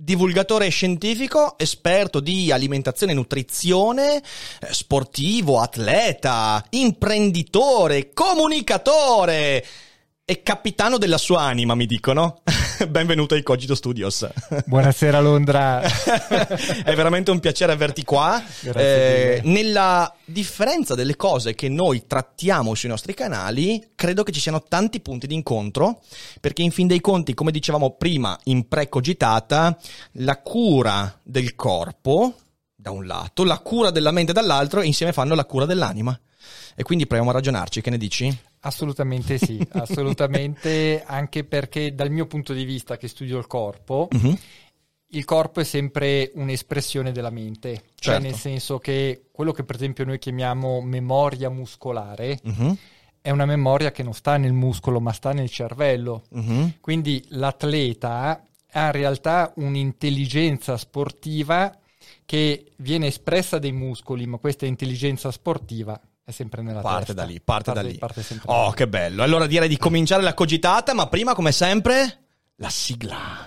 divulgatore scientifico, esperto di alimentazione e nutrizione, eh, sportivo, atleta, imprenditore, comunicatore e capitano della sua anima, mi dicono. Benvenuto ai Cogito Studios. Buonasera Londra. È veramente un piacere averti qua. Eh, nella differenza delle cose che noi trattiamo sui nostri canali, credo che ci siano tanti punti di incontro, perché in fin dei conti, come dicevamo prima in precogitata, la cura del corpo, da un lato, la cura della mente dall'altro, e insieme fanno la cura dell'anima. E quindi proviamo a ragionarci, che ne dici? Assolutamente sì, assolutamente anche perché dal mio punto di vista che studio il corpo, uh-huh. il corpo è sempre un'espressione della mente, cioè certo. cioè nel senso che quello che per esempio noi chiamiamo memoria muscolare uh-huh. è una memoria che non sta nel muscolo ma sta nel cervello. Uh-huh. Quindi l'atleta ha in realtà un'intelligenza sportiva che viene espressa dai muscoli, ma questa intelligenza sportiva è sempre nella parte testa. da lì, parte, parte da lì. Parte oh, che bello. Allora direi di cominciare la cogitata, ma prima, come sempre, la sigla.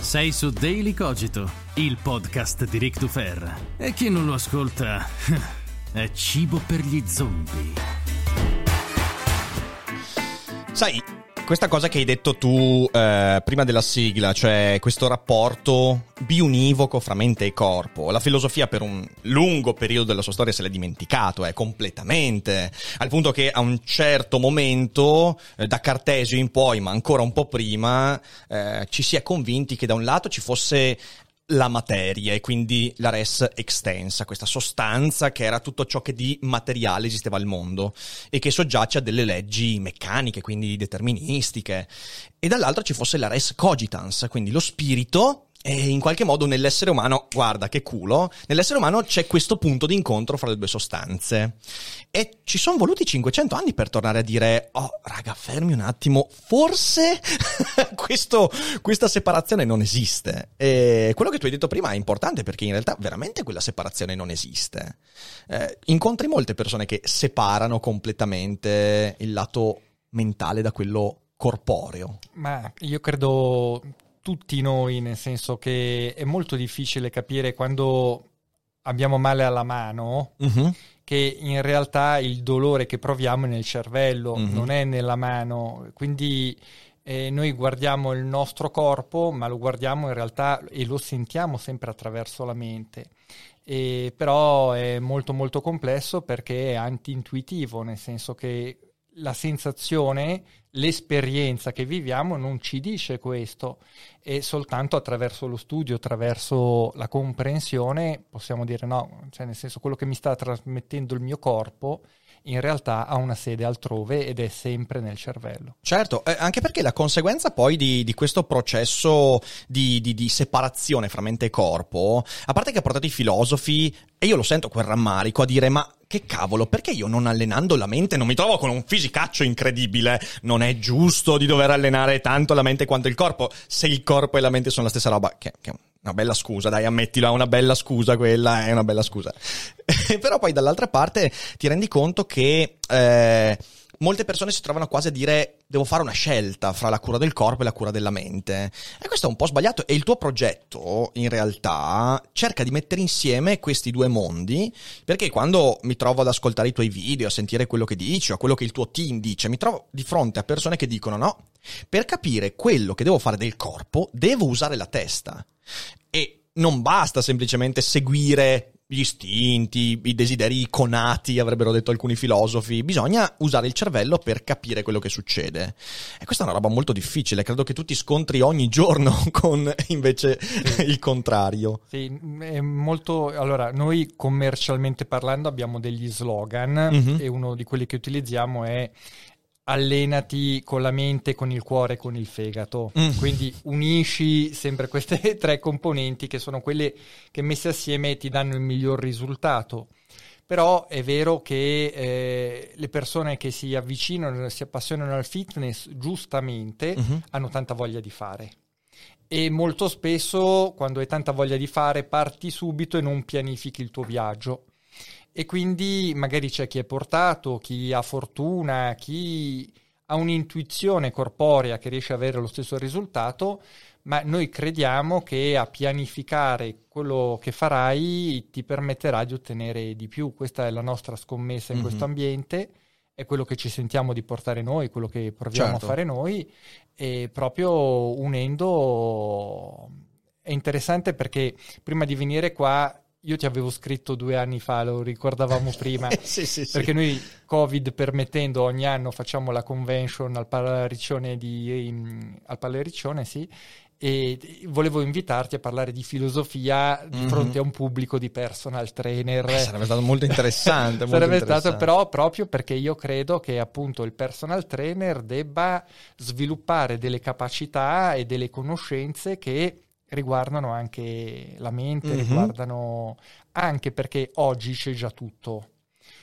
Sei su Daily Cogito, il podcast di Rick Dufer. E chi non lo ascolta è cibo per gli zombie. Sai, questa cosa che hai detto tu eh, prima della sigla, cioè questo rapporto biunivoco fra mente e corpo, la filosofia per un lungo periodo della sua storia se l'è dimenticato, eh, completamente, al punto che a un certo momento, eh, da Cartesio in poi, ma ancora un po' prima, eh, ci si è convinti che da un lato ci fosse la materia e quindi la res extensa, questa sostanza che era tutto ciò che di materiale esisteva al mondo e che soggiace a delle leggi meccaniche, quindi deterministiche. E dall'altro ci fosse la res cogitans, quindi lo spirito e in qualche modo nell'essere umano, guarda che culo, nell'essere umano c'è questo punto di incontro fra le due sostanze. E ci sono voluti 500 anni per tornare a dire, oh raga, fermi un attimo, forse questo, questa separazione non esiste. E quello che tu hai detto prima è importante perché in realtà veramente quella separazione non esiste. Eh, incontri molte persone che separano completamente il lato mentale da quello corporeo. Ma io credo tutti noi, nel senso che è molto difficile capire quando abbiamo male alla mano uh-huh. che in realtà il dolore che proviamo è nel cervello, uh-huh. non è nella mano. Quindi eh, noi guardiamo il nostro corpo, ma lo guardiamo in realtà e lo sentiamo sempre attraverso la mente. E, però è molto molto complesso perché è anti-intuitivo, nel senso che la sensazione, l'esperienza che viviamo non ci dice questo e soltanto attraverso lo studio, attraverso la comprensione possiamo dire no, cioè nel senso quello che mi sta trasmettendo il mio corpo in realtà ha una sede altrove ed è sempre nel cervello. Certo, eh, anche perché la conseguenza poi di, di questo processo di, di, di, separazione fra mente e corpo, a parte che ha portato i filosofi, e io lo sento quel rammarico, a dire ma che cavolo, perché io non allenando la mente non mi trovo con un fisicaccio incredibile? Non è giusto di dover allenare tanto la mente quanto il corpo, se il corpo e la mente sono la stessa roba, che, che una bella scusa, dai, ammettilo, è una bella scusa quella, è una bella scusa. Però poi dall'altra parte ti rendi conto che eh, molte persone si trovano quasi a dire devo fare una scelta fra la cura del corpo e la cura della mente. E questo è un po' sbagliato e il tuo progetto in realtà cerca di mettere insieme questi due mondi perché quando mi trovo ad ascoltare i tuoi video, a sentire quello che dici o a quello che il tuo team dice, mi trovo di fronte a persone che dicono no, per capire quello che devo fare del corpo devo usare la testa. E non basta semplicemente seguire gli istinti, i desideri iconati, avrebbero detto alcuni filosofi, bisogna usare il cervello per capire quello che succede. E questa è una roba molto difficile, credo che tu ti scontri ogni giorno con invece sì. il contrario. Sì, è molto... Allora, noi commercialmente parlando abbiamo degli slogan mm-hmm. e uno di quelli che utilizziamo è allenati con la mente, con il cuore, con il fegato. Mm. Quindi unisci sempre queste tre componenti che sono quelle che messe assieme ti danno il miglior risultato. Però è vero che eh, le persone che si avvicinano, si appassionano al fitness, giustamente mm-hmm. hanno tanta voglia di fare. E molto spesso, quando hai tanta voglia di fare, parti subito e non pianifichi il tuo viaggio e quindi magari c'è chi è portato, chi ha fortuna, chi ha un'intuizione corporea che riesce ad avere lo stesso risultato, ma noi crediamo che a pianificare quello che farai ti permetterà di ottenere di più. Questa è la nostra scommessa in mm-hmm. questo ambiente, è quello che ci sentiamo di portare noi, quello che proviamo certo. a fare noi e proprio unendo è interessante perché prima di venire qua io ti avevo scritto due anni fa, lo ricordavamo prima, sì, sì, perché sì. noi, Covid permettendo, ogni anno facciamo la convention al Palariccione, di, al Palariccione sì, e volevo invitarti a parlare di filosofia di mm-hmm. fronte a un pubblico di personal trainer. Eh, sarebbe stato molto interessante. molto sarebbe interessante. stato però proprio perché io credo che appunto il personal trainer debba sviluppare delle capacità e delle conoscenze che riguardano anche la mente, mm-hmm. riguardano anche perché oggi c'è già tutto.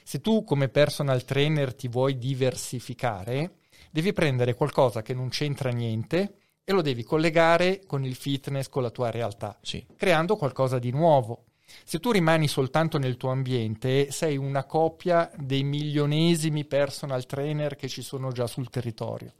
Se tu come personal trainer ti vuoi diversificare, devi prendere qualcosa che non c'entra niente e lo devi collegare con il fitness, con la tua realtà, sì. creando qualcosa di nuovo. Se tu rimani soltanto nel tuo ambiente, sei una coppia dei milionesimi personal trainer che ci sono già sul territorio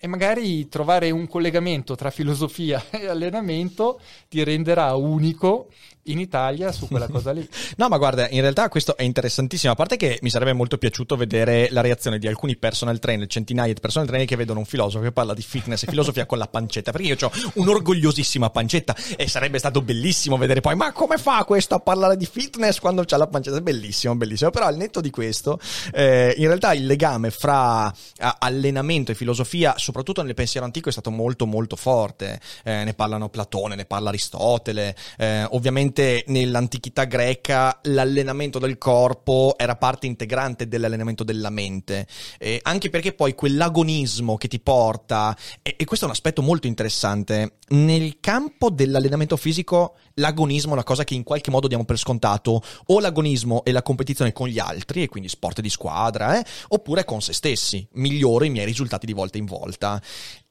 e magari trovare un collegamento tra filosofia e allenamento ti renderà unico in Italia su quella cosa lì. no, ma guarda, in realtà questo è interessantissimo. A parte che mi sarebbe molto piaciuto vedere la reazione di alcuni personal trainer, centinaia di personal trainer che vedono un filosofo che parla di fitness e filosofia con la pancetta. Perché io ho un'orgogliosissima pancetta e sarebbe stato bellissimo vedere poi, ma come fa questo a parlare di fitness quando c'ha la pancetta? Bellissimo, bellissimo. Però al netto di questo, eh, in realtà il legame fra allenamento e filosofia soprattutto nel pensiero antico è stato molto molto forte. Eh, ne parlano Platone, ne parla Aristotele. Eh, ovviamente nell'antichità greca l'allenamento del corpo era parte integrante dell'allenamento della mente. Eh, anche perché poi quell'agonismo che ti porta, e, e questo è un aspetto molto interessante, nel campo dell'allenamento fisico l'agonismo è una cosa che in qualche modo diamo per scontato, o l'agonismo è la competizione con gli altri, e quindi sport di squadra, eh, oppure con se stessi, miglioro i miei risultati di volta in volta.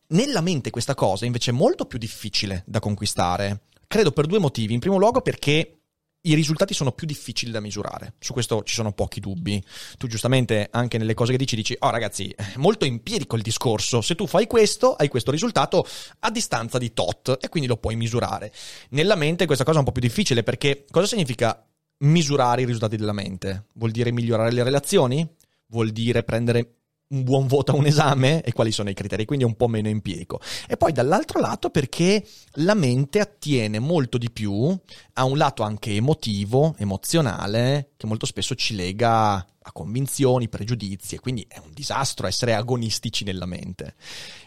Nella mente questa cosa invece è molto più difficile da conquistare. Credo per due motivi. In primo luogo perché i risultati sono più difficili da misurare. Su questo ci sono pochi dubbi. Tu giustamente anche nelle cose che dici dici, oh ragazzi, è molto empirico il discorso. Se tu fai questo, hai questo risultato a distanza di tot e quindi lo puoi misurare. Nella mente questa cosa è un po' più difficile perché cosa significa misurare i risultati della mente? Vuol dire migliorare le relazioni? Vuol dire prendere un buon voto a un esame e quali sono i criteri, quindi è un po' meno empirico. E poi dall'altro lato perché la mente attiene molto di più a un lato anche emotivo, emozionale, che molto spesso ci lega a convinzioni, pregiudizi e quindi è un disastro essere agonistici nella mente.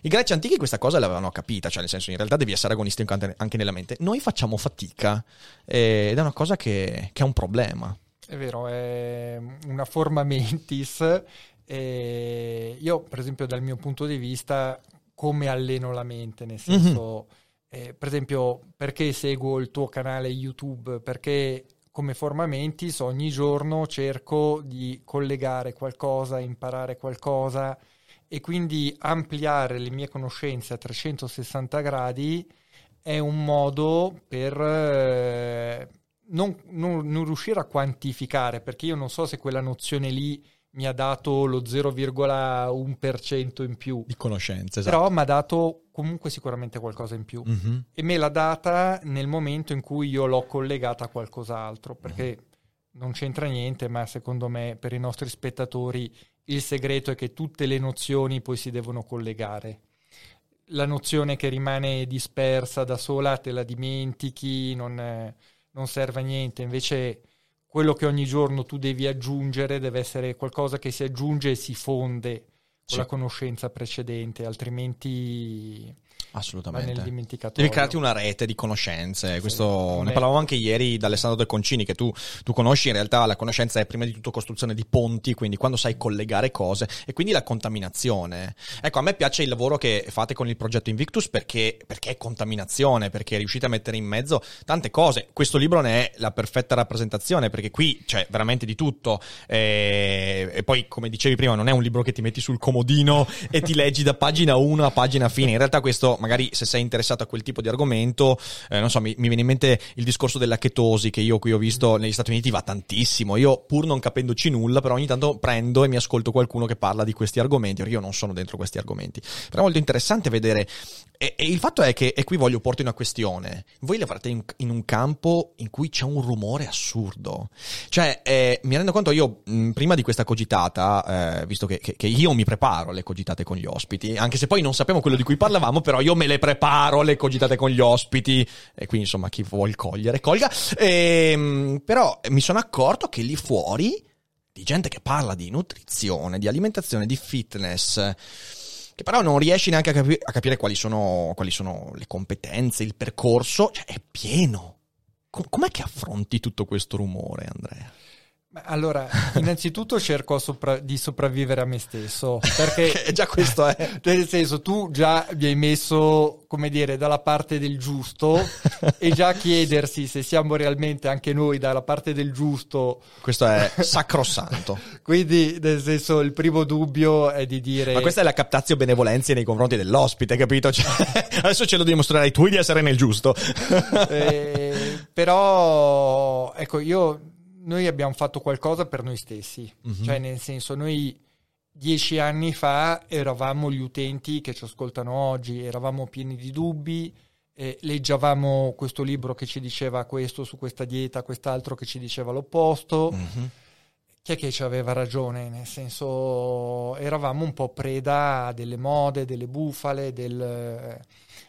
I greci antichi questa cosa l'avevano capita, cioè nel senso in realtà devi essere agonisti anche nella mente. Noi facciamo fatica ed è una cosa che, che è un problema. È vero, è una forma mentis e io, per esempio, dal mio punto di vista, come alleno la mente, nel mhm. senso, mm-hmm. eh, per esempio, perché seguo il tuo canale YouTube? Perché come forma mentis ogni giorno cerco di collegare qualcosa, imparare qualcosa e quindi ampliare le mie conoscenze a 360 gradi è un modo per eh, non, non, non riuscire a quantificare, perché io non so se quella nozione lì mi ha dato lo 0,1% in più. Di conoscenze, esatto. Però mi ha dato comunque sicuramente qualcosa in più. Mm-hmm. E me l'ha data nel momento in cui io l'ho collegata a qualcos'altro, perché mm-hmm. non c'entra niente, ma secondo me per i nostri spettatori il segreto è che tutte le nozioni poi si devono collegare. La nozione che rimane dispersa da sola te la dimentichi, non, non serve a niente, invece quello che ogni giorno tu devi aggiungere deve essere qualcosa che si aggiunge e si fonde con sì. la conoscenza precedente, altrimenti Assolutamente. nel dimenticatoio. Devi crearti una rete di conoscenze. Sì, Questo ne parlavamo anche ieri da Alessandro Del Concini, che tu, tu, conosci. In realtà la conoscenza è prima di tutto costruzione di ponti, quindi quando sai collegare cose e quindi la contaminazione. Ecco, a me piace il lavoro che fate con il progetto Invictus perché, perché è contaminazione, perché riuscite a mettere in mezzo tante cose. Questo libro ne è la perfetta rappresentazione, perché qui c'è veramente di tutto. E, e poi, come dicevi prima, non è un libro che ti metti sul comodino e ti leggi da pagina 1 a pagina fine. In realtà questo magari se sei interessato a quel tipo di argomento, eh, non so, mi, mi, viene in mente il discorso della chetosi che io qui ho visto negli Stati Uniti va tantissimo. Io pur non capendoci nulla, però ogni tanto prendo e mi ascolto qualcuno che parla di questi argomenti, perché io non sono dentro questi argomenti. Però è molto interessante vedere e, e, il fatto è che, e qui voglio porti una questione, voi lavorate in, in, un campo in cui c'è un rumore assurdo. Cioè, eh, mi rendo conto io, mh, prima di questa cogitata, eh, visto che, che, che, io mi preparo le cogitate con gli ospiti, anche se poi non sappiamo quello di cui parlavamo, però io me le preparo le cogitate con gli ospiti, e qui insomma chi vuol cogliere, colga. E, ehm, però mi sono accorto che lì fuori, di gente che parla di nutrizione, di alimentazione, di fitness, che però non riesci neanche a, capi- a capire quali sono, quali sono, le competenze, il percorso, cioè è pieno. Com- com'è che affronti tutto questo rumore, Andrea? Allora, innanzitutto cerco sopra- di sopravvivere a me stesso, perché già questo è. Nel senso, tu già vi hai messo, come dire, dalla parte del giusto e già chiedersi se siamo realmente anche noi dalla parte del giusto. Questo è sacrosanto. Quindi, nel senso, il primo dubbio è di dire. Ma questa è la captazio benevolenza nei confronti dell'ospite, capito? Cioè, adesso ce lo dimostrerai tu di essere nel giusto. eh, però, ecco, io noi abbiamo fatto qualcosa per noi stessi, mm-hmm. cioè nel senso noi dieci anni fa eravamo gli utenti che ci ascoltano oggi, eravamo pieni di dubbi, eh, leggevamo questo libro che ci diceva questo su questa dieta, quest'altro che ci diceva l'opposto. Mm-hmm. Chi è che ci aveva ragione? Nel senso, eravamo un po' preda delle mode, delle bufale, del...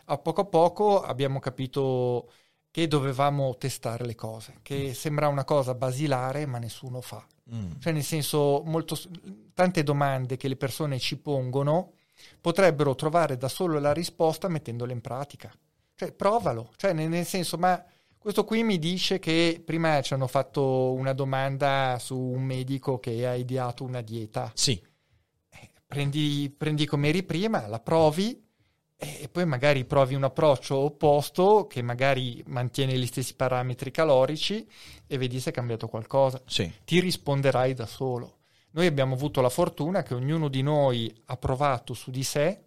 a poco a poco abbiamo capito che dovevamo testare le cose, che mm. sembra una cosa basilare ma nessuno fa. Mm. Cioè nel senso, molto, tante domande che le persone ci pongono potrebbero trovare da solo la risposta mettendole in pratica. Cioè provalo, cioè nel, nel senso, ma questo qui mi dice che prima ci hanno fatto una domanda su un medico che ha ideato una dieta. Sì. Eh, prendi, prendi come eri prima, la provi, e poi magari provi un approccio opposto che magari mantiene gli stessi parametri calorici e vedi se è cambiato qualcosa. Sì. Ti risponderai da solo. Noi abbiamo avuto la fortuna che ognuno di noi ha provato su di sé,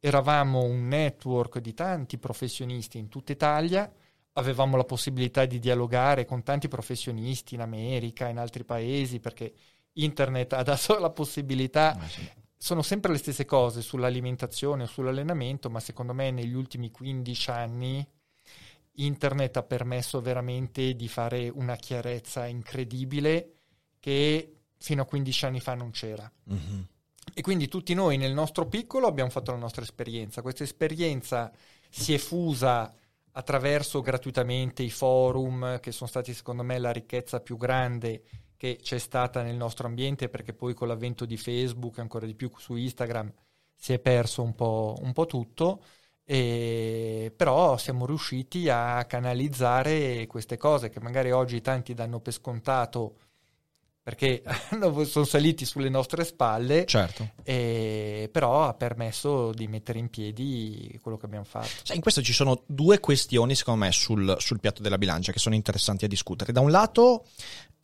eravamo un network di tanti professionisti in tutta Italia, avevamo la possibilità di dialogare con tanti professionisti in America, in altri paesi, perché internet ha dato la possibilità ah, sì sono sempre le stesse cose sull'alimentazione o sull'allenamento, ma secondo me negli ultimi 15 anni internet ha permesso veramente di fare una chiarezza incredibile che fino a 15 anni fa non c'era. Mm-hmm. E quindi tutti noi nel nostro piccolo abbiamo fatto la nostra esperienza. Questa esperienza si è fusa attraverso gratuitamente i forum, che sono stati secondo me la ricchezza più grande che c'è stata nel nostro ambiente perché poi con l'avvento di Facebook, ancora di più su Instagram, si è perso un po', un po tutto, e, però siamo riusciti a canalizzare queste cose che magari oggi tanti danno per scontato perché sono saliti sulle nostre spalle, certo. però ha permesso di mettere in piedi quello che abbiamo fatto. in questo ci sono due questioni, secondo me, sul, sul piatto della bilancia che sono interessanti a discutere. Da un lato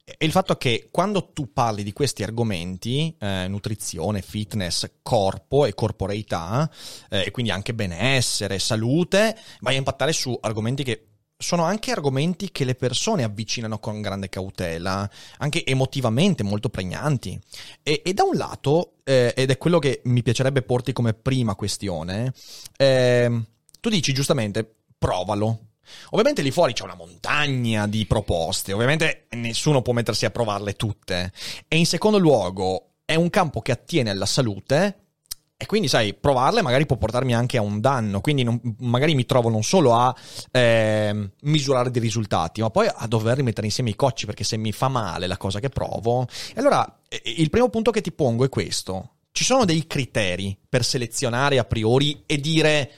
è il fatto che quando tu parli di questi argomenti, eh, nutrizione, fitness, corpo e corporeità, eh, e quindi anche benessere, salute, vai a impattare su argomenti che sono anche argomenti che le persone avvicinano con grande cautela, anche emotivamente molto pregnanti. E, e da un lato, eh, ed è quello che mi piacerebbe porti come prima questione, eh, tu dici giustamente, provalo. Ovviamente lì fuori c'è una montagna di proposte, ovviamente nessuno può mettersi a provarle tutte. E in secondo luogo, è un campo che attiene alla salute, e quindi, sai, provarle magari può portarmi anche a un danno. Quindi non, magari mi trovo non solo a eh, misurare dei risultati, ma poi a dover rimettere insieme i cocci, perché se mi fa male la cosa che provo. E allora, il primo punto che ti pongo è questo. Ci sono dei criteri per selezionare a priori e dire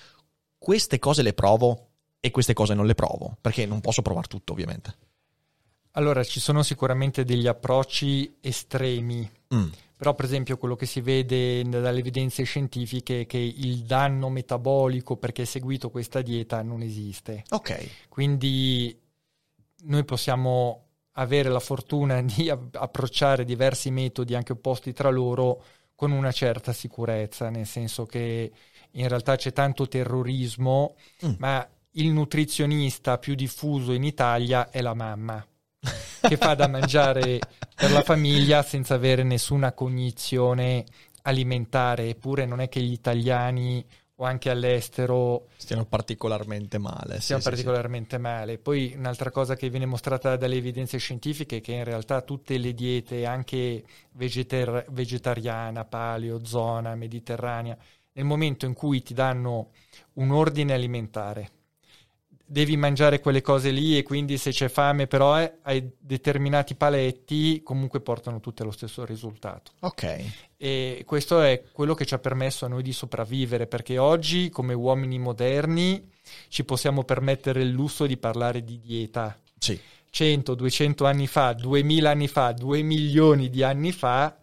queste cose le provo e queste cose non le provo, perché non posso provare tutto, ovviamente. Allora, ci sono sicuramente degli approcci estremi. Mm però per esempio quello che si vede dalle evidenze scientifiche è che il danno metabolico perché è seguito questa dieta non esiste. Ok. Quindi noi possiamo avere la fortuna di approcciare diversi metodi anche opposti tra loro con una certa sicurezza, nel senso che in realtà c'è tanto terrorismo, mm. ma il nutrizionista più diffuso in Italia è la mamma che fa da mangiare per la famiglia senza avere nessuna cognizione alimentare, eppure non è che gli italiani o anche all'estero stiano particolarmente male. Stiano sì, particolarmente sì, male. Poi un'altra cosa che viene mostrata dalle evidenze scientifiche è che in realtà tutte le diete, anche vegetar- vegetariana, paleo, zona, mediterranea, nel momento in cui ti danno un ordine alimentare, devi mangiare quelle cose lì e quindi se c'è fame però eh, hai determinati paletti comunque portano tutte allo stesso risultato. Ok. E questo è quello che ci ha permesso a noi di sopravvivere perché oggi come uomini moderni ci possiamo permettere il lusso di parlare di dieta. Sì. 100, 200 anni fa, 2000 anni fa, 2 milioni di anni fa,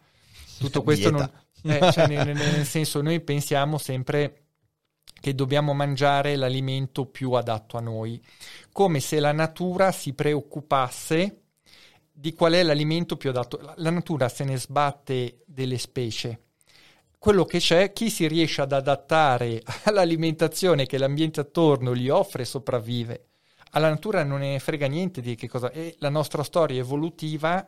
tutto questo non... Eh, cioè nel, nel senso noi pensiamo sempre che dobbiamo mangiare l'alimento più adatto a noi, come se la natura si preoccupasse di qual è l'alimento più adatto. La natura se ne sbatte delle specie. Quello che c'è, chi si riesce ad adattare all'alimentazione che l'ambiente attorno gli offre sopravvive. Alla natura non ne frega niente di che cosa. E la nostra storia evolutiva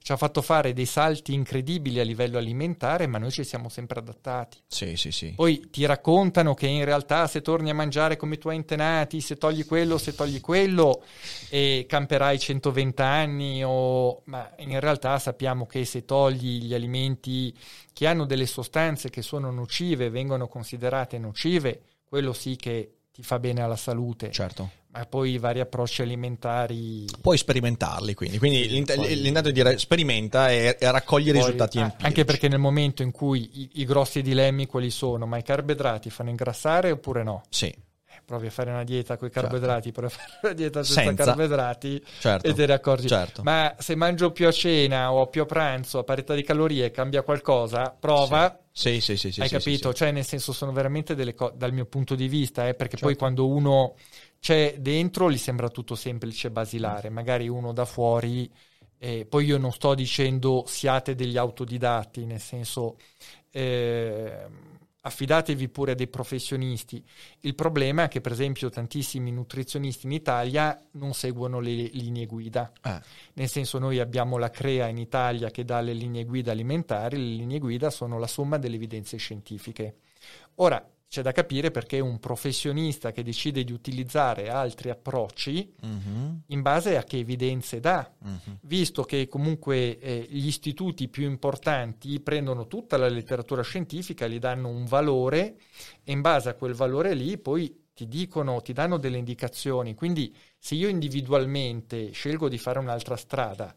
ci ha fatto fare dei salti incredibili a livello alimentare, ma noi ci siamo sempre adattati. Sì, sì, sì. Poi ti raccontano che in realtà se torni a mangiare come i tuoi antenati, se togli quello, se togli quello, e camperai 120 anni, o... ma in realtà sappiamo che se togli gli alimenti che hanno delle sostanze che sono nocive, vengono considerate nocive, quello sì che ti fa bene alla salute. Certo poi i vari approcci alimentari. Puoi sperimentarli, quindi, quindi sì, l'int- poi... l'intento è dire sperimenta e, e raccogli i risultati empirici. Anche perché nel momento in cui i, i, grossi dilemmi quali sono, ma i carboidrati fanno ingrassare oppure no? Sì. Eh, provi a fare una dieta con i certo. carboidrati, certo. provi a fare una dieta senza, senza. carboidrati certo. e te ne accorgi. Certo. Ma se mangio più a cena o più a pranzo a parità di calorie cambia qualcosa, prova. Sì, sì, sì. sì Hai sì, capito? Sì, cioè, nel senso, sono veramente delle cose, dal mio punto di vista, eh, perché poi certo. quando uno c'è dentro gli sembra tutto semplice, basilare, magari uno da fuori, eh, poi io non sto dicendo siate degli autodidatti, nel senso eh, affidatevi pure a dei professionisti. Il problema è che per esempio tantissimi nutrizionisti in Italia non seguono le linee guida, ah. nel senso noi abbiamo la CREA in Italia che dà le linee guida alimentari, le linee guida sono la somma delle evidenze scientifiche. Ora, c'è da capire perché un professionista che decide di utilizzare altri approcci uh-huh. in base a che evidenze dà, uh-huh. visto che comunque eh, gli istituti più importanti prendono tutta la letteratura scientifica, gli danno un valore e in base a quel valore lì poi ti dicono, ti danno delle indicazioni. Quindi se io individualmente scelgo di fare un'altra strada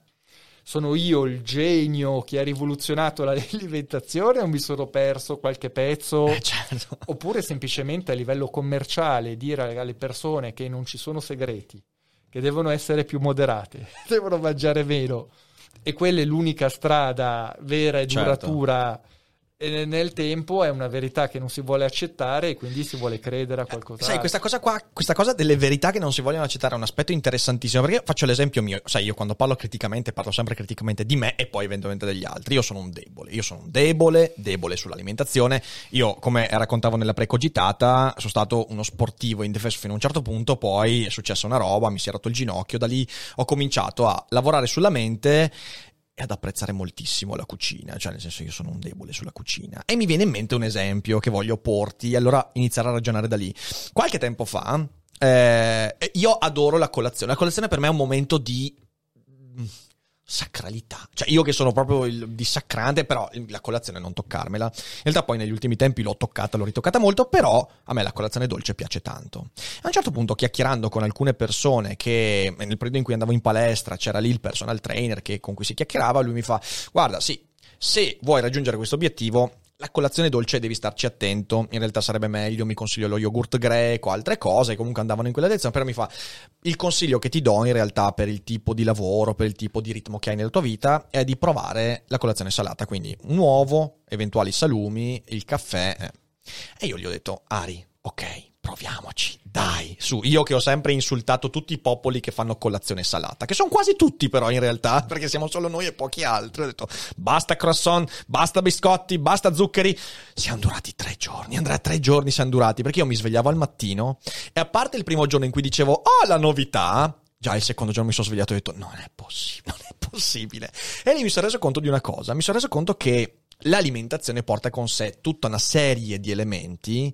sono io il genio che ha rivoluzionato l'alimentazione o mi sono perso qualche pezzo? Eh, certo. Oppure semplicemente a livello commerciale dire alle persone che non ci sono segreti, che devono essere più moderate, devono mangiare meno e quella è l'unica strada vera e certo. duratura e nel tempo è una verità che non si vuole accettare e quindi si vuole credere a qualcosa. Sai, questa cosa qua, questa cosa delle verità che non si vogliono accettare è un aspetto interessantissimo perché faccio l'esempio mio, sai, io quando parlo criticamente parlo sempre criticamente di me e poi eventualmente degli altri. Io sono un debole, io sono un debole, debole sull'alimentazione. Io, come raccontavo nella precogitata, sono stato uno sportivo indefeso fino a un certo punto, poi è successa una roba, mi si è rotto il ginocchio, da lì ho cominciato a lavorare sulla mente e ad apprezzare moltissimo la cucina, cioè nel senso io sono un debole sulla cucina. E mi viene in mente un esempio che voglio porti, allora iniziare a ragionare da lì. Qualche tempo fa, eh, io adoro la colazione, la colazione per me è un momento di sacralità. Cioè, io che sono proprio il dissacrante, però la colazione non toccarmela. In realtà poi negli ultimi tempi l'ho toccata, l'ho ritoccata molto, però a me la colazione dolce piace tanto. A un certo punto, chiacchierando con alcune persone che nel periodo in cui andavo in palestra, c'era lì il personal trainer che, con cui si chiacchierava, lui mi fa, guarda, sì, se vuoi raggiungere questo obiettivo, la colazione dolce devi starci attento, in realtà sarebbe meglio, mi consiglio lo yogurt greco, altre cose, comunque andavano in quella direzione, però mi fa il consiglio che ti do in realtà per il tipo di lavoro, per il tipo di ritmo che hai nella tua vita è di provare la colazione salata, quindi un uovo, eventuali salumi, il caffè. Eh. E io gli ho detto, Ari, ok, proviamoci, dai, su. Io che ho sempre insultato tutti i popoli che fanno colazione salata, che sono quasi tutti però in realtà, perché siamo solo noi e pochi altri. Ho detto basta croissant, basta biscotti, basta zuccheri. Siamo durati tre giorni, Andrea, tre giorni siamo durati, perché io mi svegliavo al mattino e a parte il primo giorno in cui dicevo, oh la novità, Già il secondo giorno mi sono svegliato e ho detto non è possibile, non è possibile. E lì mi sono reso conto di una cosa, mi sono reso conto che l'alimentazione porta con sé tutta una serie di elementi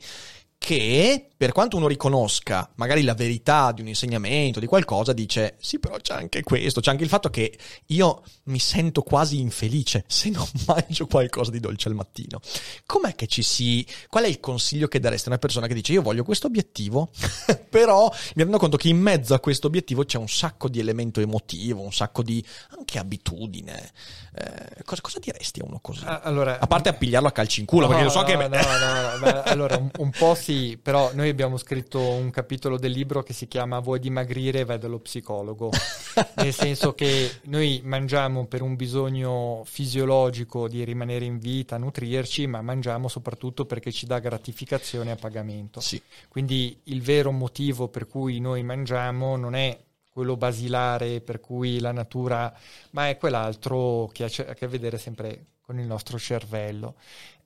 che per quanto uno riconosca magari la verità di un insegnamento, di qualcosa, dice sì però c'è anche questo, c'è anche il fatto che io mi sento quasi infelice se non mangio qualcosa di dolce al mattino. Com'è che ci si... qual è il consiglio che dareste a una persona che dice io voglio questo obiettivo, però mi rendo conto che in mezzo a questo obiettivo c'è un sacco di elemento emotivo, un sacco di anche abitudine. Eh, cosa, cosa, diresti a uno così? Ah, allora, a parte appigliarlo a calci in culo, no, perché lo so no, che... No, no, no, beh, allora un, un po' sì però noi abbiamo scritto un capitolo del libro che si chiama Vuoi dimagrire? Vai dallo psicologo. Nel senso che noi mangiamo per un bisogno fisiologico di rimanere in vita, nutrirci, ma mangiamo soprattutto perché ci dà gratificazione a pagamento. Sì. Quindi il vero motivo per cui noi mangiamo non è quello basilare per cui la natura, ma è quell'altro che ha a che vedere sempre con il nostro cervello.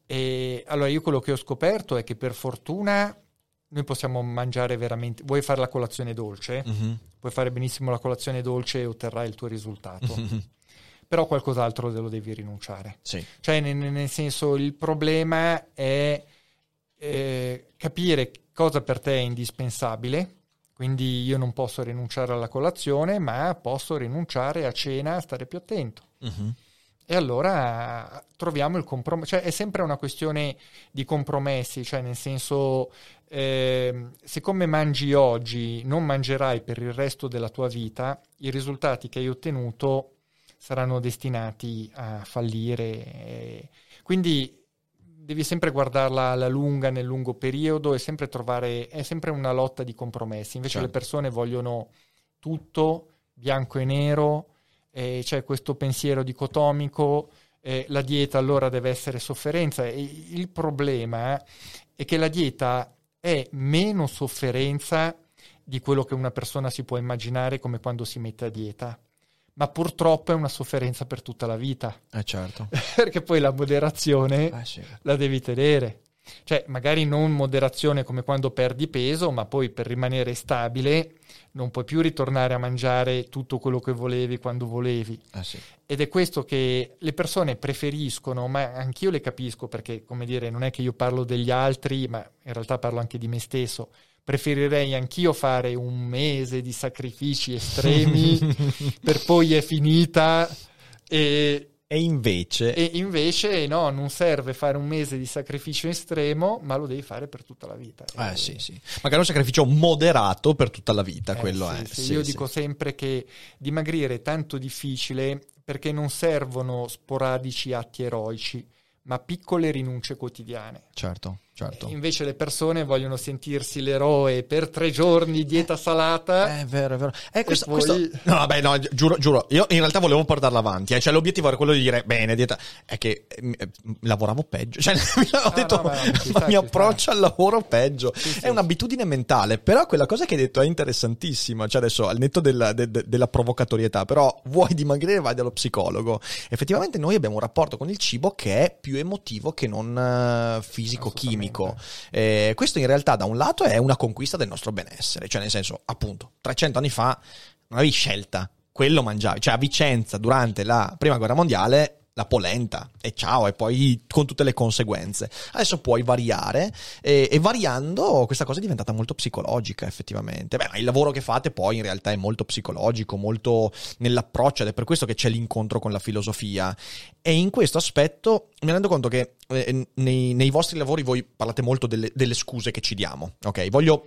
E allora io quello che ho scoperto è che per fortuna noi possiamo mangiare veramente. Vuoi fare la colazione dolce? Mm-hmm. Puoi fare benissimo la colazione dolce e otterrai il tuo risultato. Mm-hmm. Però qualcos'altro te lo devi rinunciare. Sì. Cioè, nel, nel, senso, il problema è eh, capire cosa per te è indispensabile. Quindi io non posso rinunciare alla colazione, ma posso rinunciare a cena, a stare più attento. Mm-hmm e allora troviamo il compromesso, cioè è sempre una questione di compromessi, cioè nel senso, eh, siccome mangi oggi, non mangerai per il resto della tua vita, i risultati che hai ottenuto saranno destinati a fallire. Eh. Quindi devi sempre guardarla alla lunga, nel lungo periodo e sempre trovare, è sempre una lotta di compromessi. Invece certo. le persone vogliono tutto, bianco e nero, eh, c'è questo pensiero dicotomico, eh, la dieta allora deve essere sofferenza. E il problema è che la dieta è meno sofferenza di quello che una persona si può immaginare come quando si mette a dieta. Ma purtroppo è una sofferenza per tutta la vita. Eh certo. Perché poi la moderazione eh sì. la devi tenere. Cioè, magari non moderazione come quando perdi peso, ma poi per rimanere stabile non puoi più ritornare a mangiare tutto quello che volevi quando volevi. Ah, sì. Ed è questo che le persone preferiscono, ma anch'io le capisco perché, come dire, non è che io parlo degli altri, ma in realtà parlo anche di me stesso. Preferirei anch'io fare un mese di sacrifici estremi per poi è finita e e invece... E invece no, non serve fare un mese di sacrificio estremo, ma lo devi fare per tutta la vita. Eh, sì, sì. Magari un sacrificio moderato per tutta la vita, eh, quello sì, è. Sì, io dico sempre che dimagrire è tanto difficile perché non servono sporadici atti eroici, ma piccole rinunce quotidiane. Certo. Certo. Invece le persone vogliono sentirsi l'eroe per tre giorni, dieta salata. È vero, è vero. Eh, questo, poi- questo- No, vabbè, no, gi- giuro, giuro. Io in realtà volevo portarla avanti. eh. Cioè, l'obiettivo era quello di dire, bene, dieta... È che eh, eh, lavoravo peggio. Cioè, ho detto, no, ma ci ma sta, mi ci approccio al lavoro peggio. Sì, sì. È un'abitudine mentale. Però quella cosa che hai detto è interessantissima. Cioè, adesso, al netto della, de- de- della provocatorietà, però vuoi dimagrire, vai dallo psicologo. Effettivamente noi abbiamo un rapporto con il cibo che è più emotivo che non eh, fisico-chimico. Eh, questo in realtà da un lato è una conquista del nostro benessere, cioè nel senso, appunto, 300 anni fa non avevi scelta, quello mangiavi, cioè a Vicenza durante la prima guerra mondiale la polenta e ciao e poi con tutte le conseguenze. Adesso puoi variare e, e variando questa cosa è diventata molto psicologica effettivamente. Beh, il lavoro che fate poi in realtà è molto psicologico, molto nell'approccio ed è per questo che c'è l'incontro con la filosofia. E in questo aspetto mi rendo conto che eh, nei, nei vostri lavori voi parlate molto delle, delle scuse che ci diamo. Ok, voglio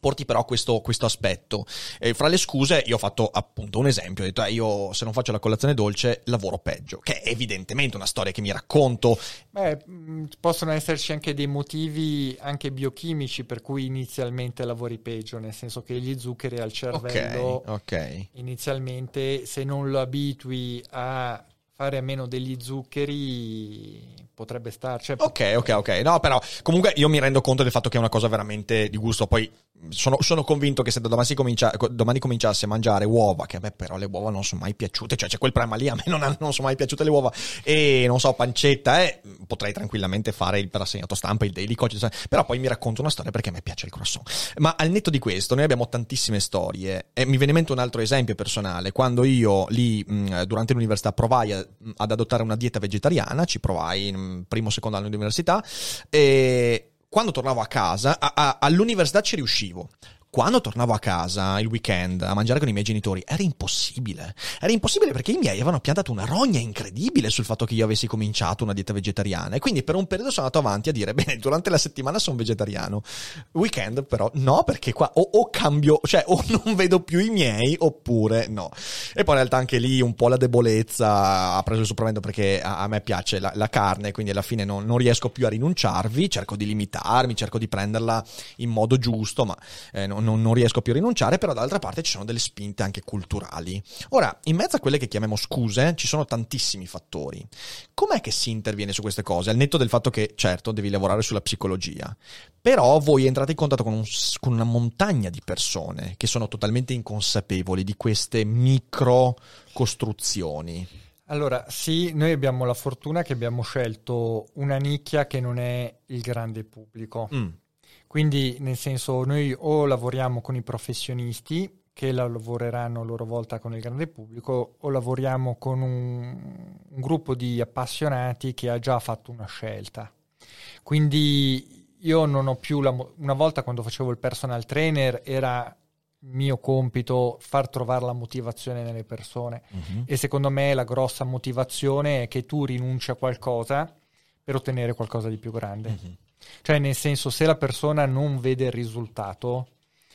porti però questo, questo aspetto. Eh, fra le scuse, io ho fatto appunto un esempio: ho detto, eh, io se non faccio la colazione dolce lavoro peggio, che è evidentemente una storia che mi racconto. Beh, mh, possono esserci anche dei motivi anche biochimici per cui inizialmente lavori peggio, nel senso che gli zuccheri al cervello Ok, ok. inizialmente se non lo abitui a fare a meno degli zuccheri potrebbe starci. Cioè, Ok, ok, ok. No, però comunque io mi rendo conto del fatto che è una cosa veramente di gusto. Poi sono, sono convinto che se domani, comincia, domani cominciassi a mangiare uova, che me però le uova non sono mai piaciute, cioè c'è quel problema lì, a me non, non sono mai piaciute le uova, e non so, pancetta, eh, potrei tranquillamente fare il rassegnato stampa, il daily coach, però poi mi racconto una storia perché a me piace il croissant. Ma al netto di questo, noi abbiamo tantissime storie, e mi viene in mente un altro esempio personale. Quando io lì, mh, durante l'università, provai a- ad adottare una dieta vegetariana, ci provai in primo secondo anno di università, e quando tornavo a casa, a- a- all'università ci riuscivo. Quando tornavo a casa il weekend a mangiare con i miei genitori era impossibile. Era impossibile perché i miei avevano piantato una rogna incredibile sul fatto che io avessi cominciato una dieta vegetariana. E quindi per un periodo sono andato avanti a dire: Bene, durante la settimana sono vegetariano. Weekend, però, no, perché qua o, o cambio, cioè o non vedo più i miei oppure no. E poi in realtà anche lì un po' la debolezza ha preso il sopravvento perché a, a me piace la, la carne, quindi alla fine non, non riesco più a rinunciarvi. Cerco di limitarmi, cerco di prenderla in modo giusto, ma eh, non, non- non riesco più a rinunciare. Però dall'altra parte ci sono delle spinte anche culturali. Ora, in mezzo a quelle che chiamiamo scuse, ci sono tantissimi fattori. Com'è che si interviene su queste cose? Al netto del fatto che, certo, devi lavorare sulla psicologia. Però voi entrate in contatto con, un con una montagna di persone che sono totalmente inconsapevoli di queste micro costruzioni. Allora, sì, noi abbiamo la fortuna che abbiamo scelto una nicchia che non è il grande pubblico. Mm. Quindi, nel senso, noi o lavoriamo con i professionisti che la lavoreranno a loro volta con il grande pubblico, o lavoriamo con un, un gruppo di appassionati che ha già fatto una scelta. Quindi io non ho più la... mo- Una volta quando facevo il personal trainer era mio compito far trovare la motivazione nelle persone. Mhm. E secondo me la grossa motivazione è che tu rinunci a qualcosa per ottenere qualcosa di più grande. Mhm. Cioè, nel senso, se la persona non vede il risultato,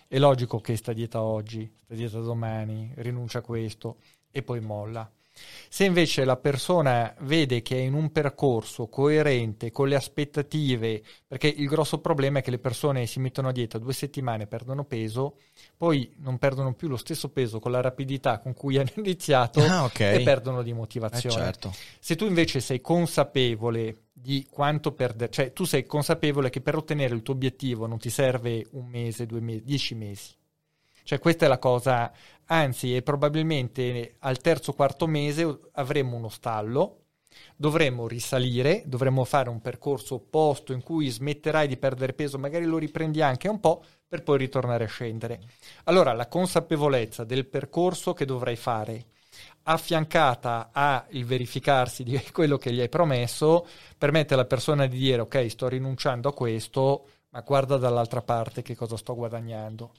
è logico che sta dieta oggi, sta dieta domani, rinuncia a questo e poi molla. Se invece la persona vede che è in un percorso coerente con le aspettative, perché il grosso problema è che le persone si mettono a dieta due settimane, perdono peso, poi non perdono più lo stesso peso con la rapidità con cui hanno iniziato Ah, ok. e perdono di Eh, motivazione. certo. Se tu invece sei consapevole di quanto perdere, cioè tu sei consapevole che per ottenere il tuo obiettivo non ti serve un mese, due mesi, dieci mesi. Cioè questa è la cosa, anzi e probabilmente al terzo quarto mese avremo uno stallo, dovremo risalire, dovremo fare un percorso opposto in cui smetterai di perdere peso, magari lo riprendi anche un po' per poi ritornare a scendere. Allora la consapevolezza del percorso che dovrai fare affiancata al verificarsi di quello che gli hai promesso, permette alla persona di dire ok, sto rinunciando a questo, ma guarda dall'altra parte che cosa sto guadagnando.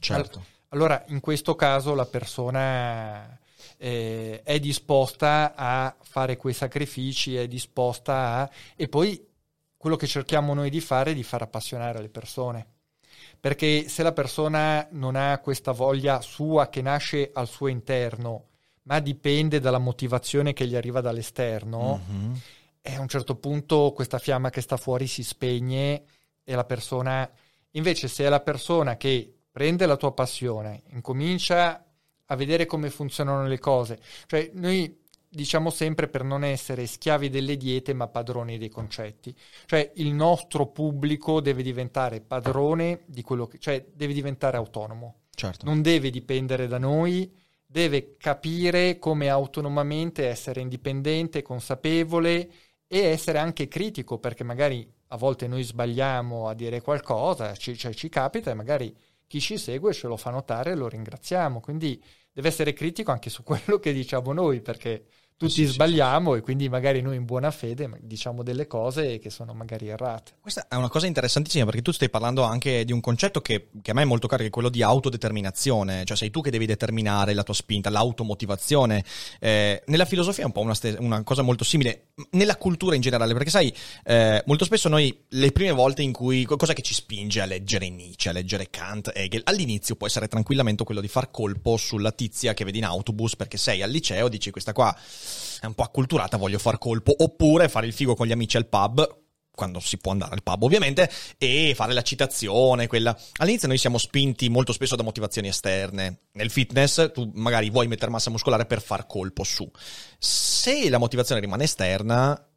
Certo. Allora, in questo caso la persona eh, è disposta a fare quei sacrifici, è disposta a... E poi quello che cerchiamo noi di fare è di far appassionare le persone. Perché se la persona non ha questa voglia sua che nasce al suo interno, ma dipende dalla motivazione che gli arriva dall'esterno, Mhm. e a un certo punto questa fiamma che sta fuori si spegne e la persona... Invece se è la persona che prende la tua passione, incomincia a vedere come funzionano le cose, cioè noi diciamo sempre per non essere schiavi delle diete ma padroni dei concetti. Cioè il nostro pubblico deve diventare padrone di quello che... cioè deve diventare autonomo. Certo. Non deve dipendere da noi, deve capire come autonomamente essere indipendente, consapevole e essere anche critico perché magari a volte noi sbagliamo a dire qualcosa, ci, cioè, ci capita e magari chi ci segue ce lo fa notare e lo ringraziamo. Quindi deve essere critico anche su quello che diciamo noi perché tutti sì, sbagliamo sì, e quindi magari noi in buona fede diciamo delle cose che sono magari errate. Questa è una cosa interessantissima perché tu stai parlando anche di un concetto che, che a me è molto caro, che è quello di autodeterminazione, cioè sei tu che devi determinare la tua spinta, l'automotivazione. Eh, nella filosofia è un po' una, st- una, cosa molto simile, nella cultura in generale, perché sai, eh, molto spesso noi le prime volte in cui, cosa che ci spinge a leggere Nietzsche, a leggere Kant, Hegel, all'inizio può essere tranquillamente quello di far colpo sulla tizia che vedi in autobus perché sei al liceo, dici questa qua è un po' acculturata, voglio far colpo, oppure fare il figo con gli amici al pub, quando si può andare al pub ovviamente, e fare la citazione, quella... All'inizio noi siamo spinti molto spesso da motivazioni esterne. Nel fitness tu magari vuoi mettere massa muscolare per far colpo su. Se la motivazione rimane esterna,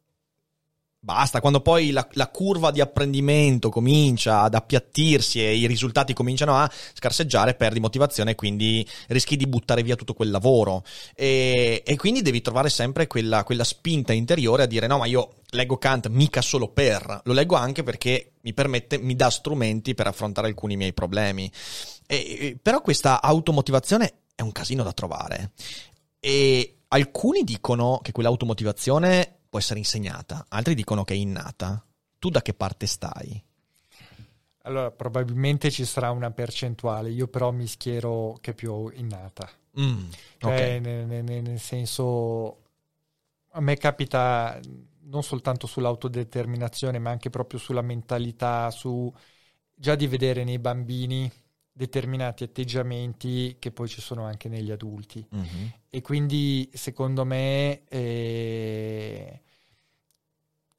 Basta, quando poi la, la, curva di apprendimento comincia ad appiattirsi e i risultati cominciano a scarseggiare, perdi motivazione e quindi rischi di buttare via tutto quel lavoro. E, e quindi devi trovare sempre quella, quella, spinta interiore a dire no, ma io leggo Kant mica solo per, lo leggo anche perché mi permette, mi dà strumenti per affrontare alcuni miei problemi. E, però questa automotivazione è un casino da trovare. E alcuni dicono che quell'automotivazione può essere insegnata, altri dicono che è innata. Tu da che parte stai? Allora, probabilmente ci sarà una percentuale, io però mi schiero che è più innata. Mm, cioè, okay. nel, nel, nel senso, a me capita non soltanto sull'autodeterminazione, ma anche proprio sulla mentalità, su già di vedere nei bambini determinati atteggiamenti che poi ci sono anche negli adulti. Mm-hmm. E quindi, secondo me, eh,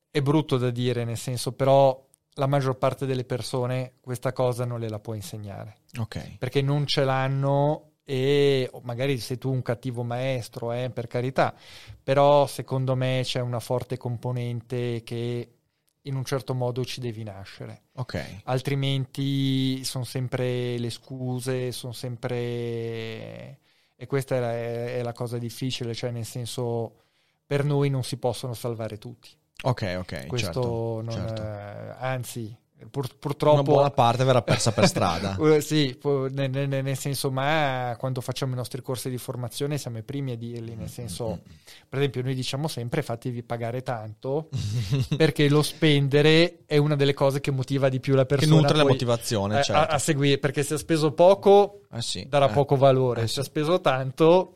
è brutto da dire, nel senso, però la maggior parte delle persone questa cosa non le la può insegnare. Ok. Perché non ce l'hanno e magari sei tu un cattivo maestro, eh, per carità, però secondo me c'è una forte componente che in un certo modo ci devi nascere. Ok. Altrimenti sono sempre le scuse, sono sempre... E questa è la, è la cosa difficile, cioè nel senso per noi non si possono salvare tutti. Ok, ok. Questo certo, non, certo. Eh, anzi, pur, purtroppo... Una buona parte verrà persa per strada. Eh, sì, nel, nel, nel, senso, ma quando facciamo i nostri corsi di formazione siamo i primi a dirli, nel senso, mm-hmm. per esempio noi diciamo sempre fatevi pagare tanto, perché lo spendere è una delle cose che motiva di più la persona. Che nutre la motivazione, certo. a, a, seguire, perché se ha speso poco eh sì, darà eh, poco valore, eh se ha speso tanto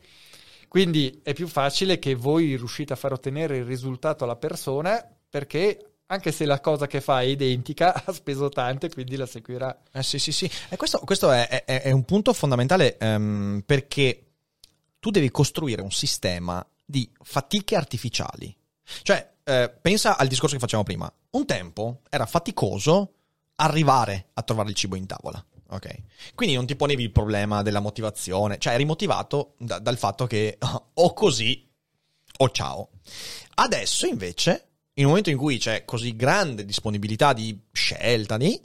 quindi è più facile che voi riuscite a far ottenere il risultato alla persona perché anche se la cosa che fa è identica, ha speso tanto e quindi la seguirà. Eh sì, sì, sì. E questo, questo è, è, è, un punto fondamentale um, perché tu devi costruire un sistema di fatiche artificiali. Cioè, eh, pensa al discorso che facevamo prima. Un tempo era faticoso arrivare a trovare il cibo in tavola. Ok. Quindi non ti ponevi il problema della motivazione, cioè eri motivato da, dal fatto che o così o ciao. Adesso invece, in un momento in cui c'è così grande disponibilità di scelta, di,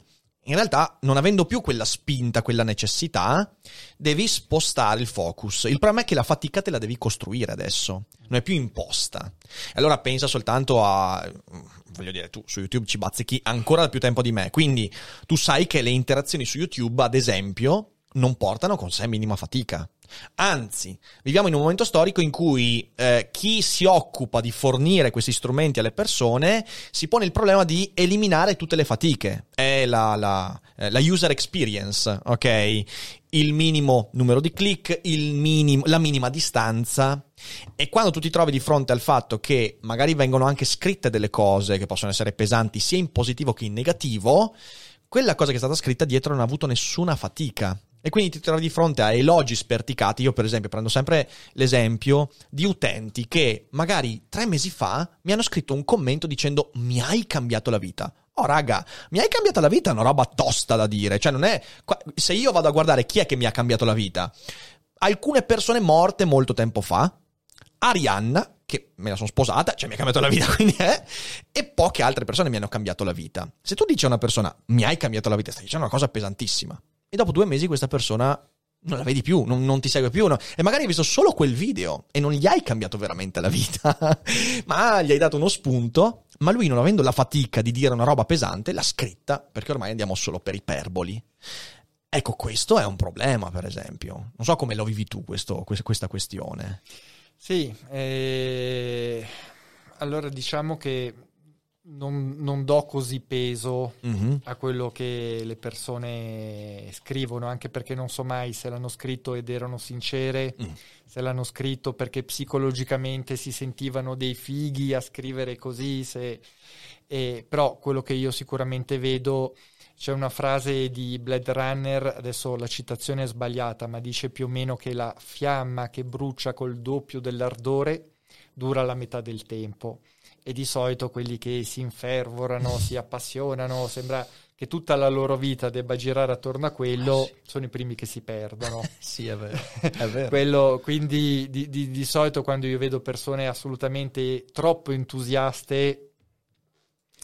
in realtà non avendo più quella spinta, quella necessità, devi spostare il focus. Il problema è che la fatica te la devi costruire adesso, non è più imposta. Allora pensa soltanto a voglio dire, tu su YouTube ci bazzichi ancora da più tempo di me, quindi tu sai che le interazioni su YouTube, ad esempio, non portano con sé minima fatica. Anzi, viviamo in un momento storico in cui eh, chi si occupa di fornire questi strumenti alle persone si pone il problema di eliminare tutte le fatiche. È la, la, eh, la user experience, ok? Il minimo numero di click, minim, la minima distanza. E quando tu ti trovi di fronte al fatto che magari vengono anche scritte delle cose che possono essere pesanti sia in positivo che in negativo, quella cosa che è stata scritta dietro non ha avuto nessuna fatica E quindi ti trovi di fronte a elogi sperticati. Io, per esempio, prendo sempre l'esempio di utenti che magari tre mesi fa mi hanno scritto un commento dicendo mi hai cambiato la vita. Oh, raga, mi hai cambiato la vita è una roba tosta da dire. Cioè, non è. Se io vado a guardare chi è che mi ha cambiato la vita, alcune persone morte molto tempo fa, Arianna, che me la sono sposata, cioè mi ha cambiato la vita, quindi è, e poche altre persone mi hanno cambiato la vita. Se tu dici a una persona mi hai cambiato la vita, stai dicendo una cosa pesantissima. E dopo due mesi questa persona non la vedi più, non, non ti segue più, no? e magari hai visto solo quel video e non gli hai cambiato veramente la vita, ma gli hai dato uno spunto, ma lui non avendo la fatica di dire una roba pesante, l'ha scritta, perché ormai andiamo solo per iperboli. Ecco, questo è un problema, per esempio. Non so come lo vivi tu, questo, questa questione. Sì, eh, allora diciamo che non, non, do così peso mm-hmm. a quello che le persone scrivono, anche perché non so mai se l'hanno scritto ed erano sincere, mm. se l'hanno scritto perché psicologicamente si sentivano dei fighi a scrivere così, se, eh, però quello che io sicuramente vedo, c'è una frase di Blade Runner, adesso la citazione è sbagliata, ma dice più o meno che la fiamma che brucia col doppio dell'ardore dura la metà del tempo e di solito quelli che si infervorano, si appassionano, sembra che tutta la loro vita debba girare attorno a quello, ah, sì. sono i primi che si perdono. sì, è vero. È vero. quello, quindi di, di, di, solito quando io vedo persone assolutamente troppo entusiaste,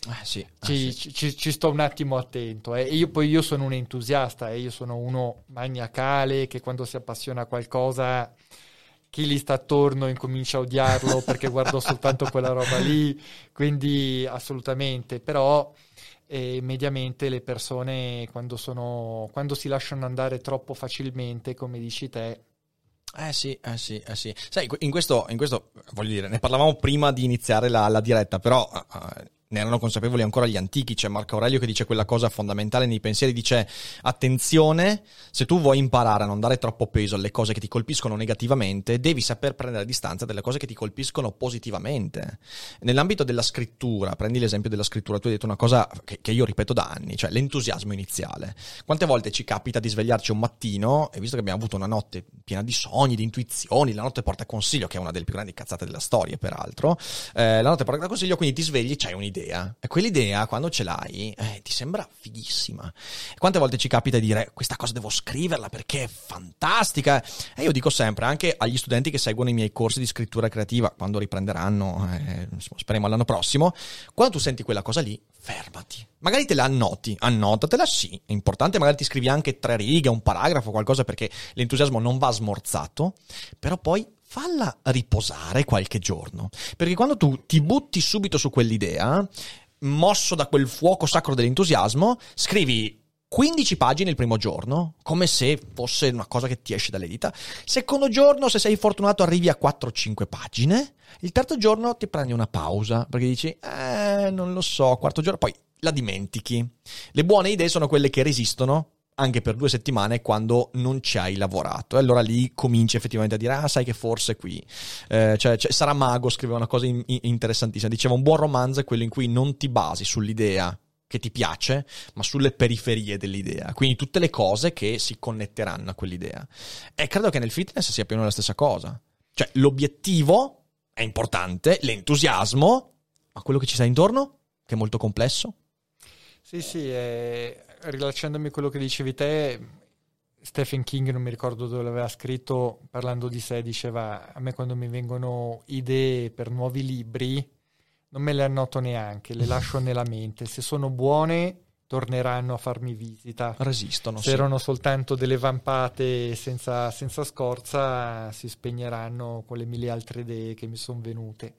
eh, sì, ci, eh, sì. ci, ci, sto un attimo attento. Eh. Io, poi io sono un entusiasta, eh. io sono uno maniacale che quando si appassiona a qualcosa chi gli sta attorno incomincia a odiarlo perché guardò soltanto quella roba lì, quindi assolutamente, però eh, mediamente le persone quando, sono, quando si lasciano andare troppo facilmente, come dici te, eh sì, eh sì, eh sì. Sai, in questo, in questo, voglio dire, ne parlavamo prima di iniziare la, la diretta, però uh, ne erano consapevoli ancora gli antichi, c'è Marco Aurelio che dice quella cosa fondamentale nei pensieri, dice attenzione, se tu vuoi imparare a non dare troppo peso alle cose che ti colpiscono negativamente, devi saper prendere distanza dalle cose che ti colpiscono positivamente. Nell'ambito della scrittura, prendi l'esempio della scrittura, tu hai detto una cosa che, che io ripeto da anni, cioè l'entusiasmo iniziale. Quante volte ci capita di svegliarci un mattino, e visto che abbiamo avuto una notte piena di sogni, di intuizioni, la notte porta consiglio, che è una delle più grandi cazzate della storia peraltro, eh, la notte porta consiglio, quindi ti svegli, c'hai un'idea un'idea e quell'idea quando ce l'hai eh, ti sembra fighissima. Quante volte ci capita di dire questa cosa devo scriverla perché è fantastica? E io dico sempre anche agli studenti che seguono i miei corsi di scrittura creativa quando riprenderanno, eh, speriamo l'anno prossimo, quando tu senti quella cosa lì, fermati. Magari te la annoti, annotatela, sì, è importante, magari ti scrivi anche tre righe, un paragrafo, qualcosa perché l'entusiasmo non va smorzato, però poi falla riposare qualche giorno. Perché quando tu ti butti subito su quell'idea, mosso da quel fuoco sacro dell'entusiasmo, scrivi 15 pagine il primo giorno, come se fosse una cosa che ti esce dalle dita. Secondo giorno, se sei fortunato, arrivi a 4-5 pagine. Il terzo giorno ti prendi una pausa, perché dici, eh, non lo so, quarto giorno, poi la dimentichi. Le buone idee sono quelle che resistono anche per due settimane quando non ci hai lavorato. E allora lì cominci effettivamente a dire, ah sai che forse qui, eh, cioè, cioè, Saramago scriveva una cosa in, in, interessantissima, diceva un buon romanzo è quello in cui non ti basi sull'idea che ti piace, ma sulle periferie dell'idea, quindi tutte le cose che si connetteranno a quell'idea. E credo che nel fitness sia più o meno la stessa cosa. Cioè, l'obiettivo è importante, l'entusiasmo, ma quello che ci sta intorno, che è molto complesso. Sì, sì, è rilacciandomi a quello che dicevi te, Stephen King, non mi ricordo dove l'aveva scritto, parlando di sé, diceva a me quando mi vengono idee per nuovi libri, non me le annoto neanche, le lascio nella mente. Se sono buone, torneranno a farmi visita. Resistono. Se sì. erano soltanto delle vampate senza, senza scorza, si spegneranno con le mille altre idee che mi sono venute.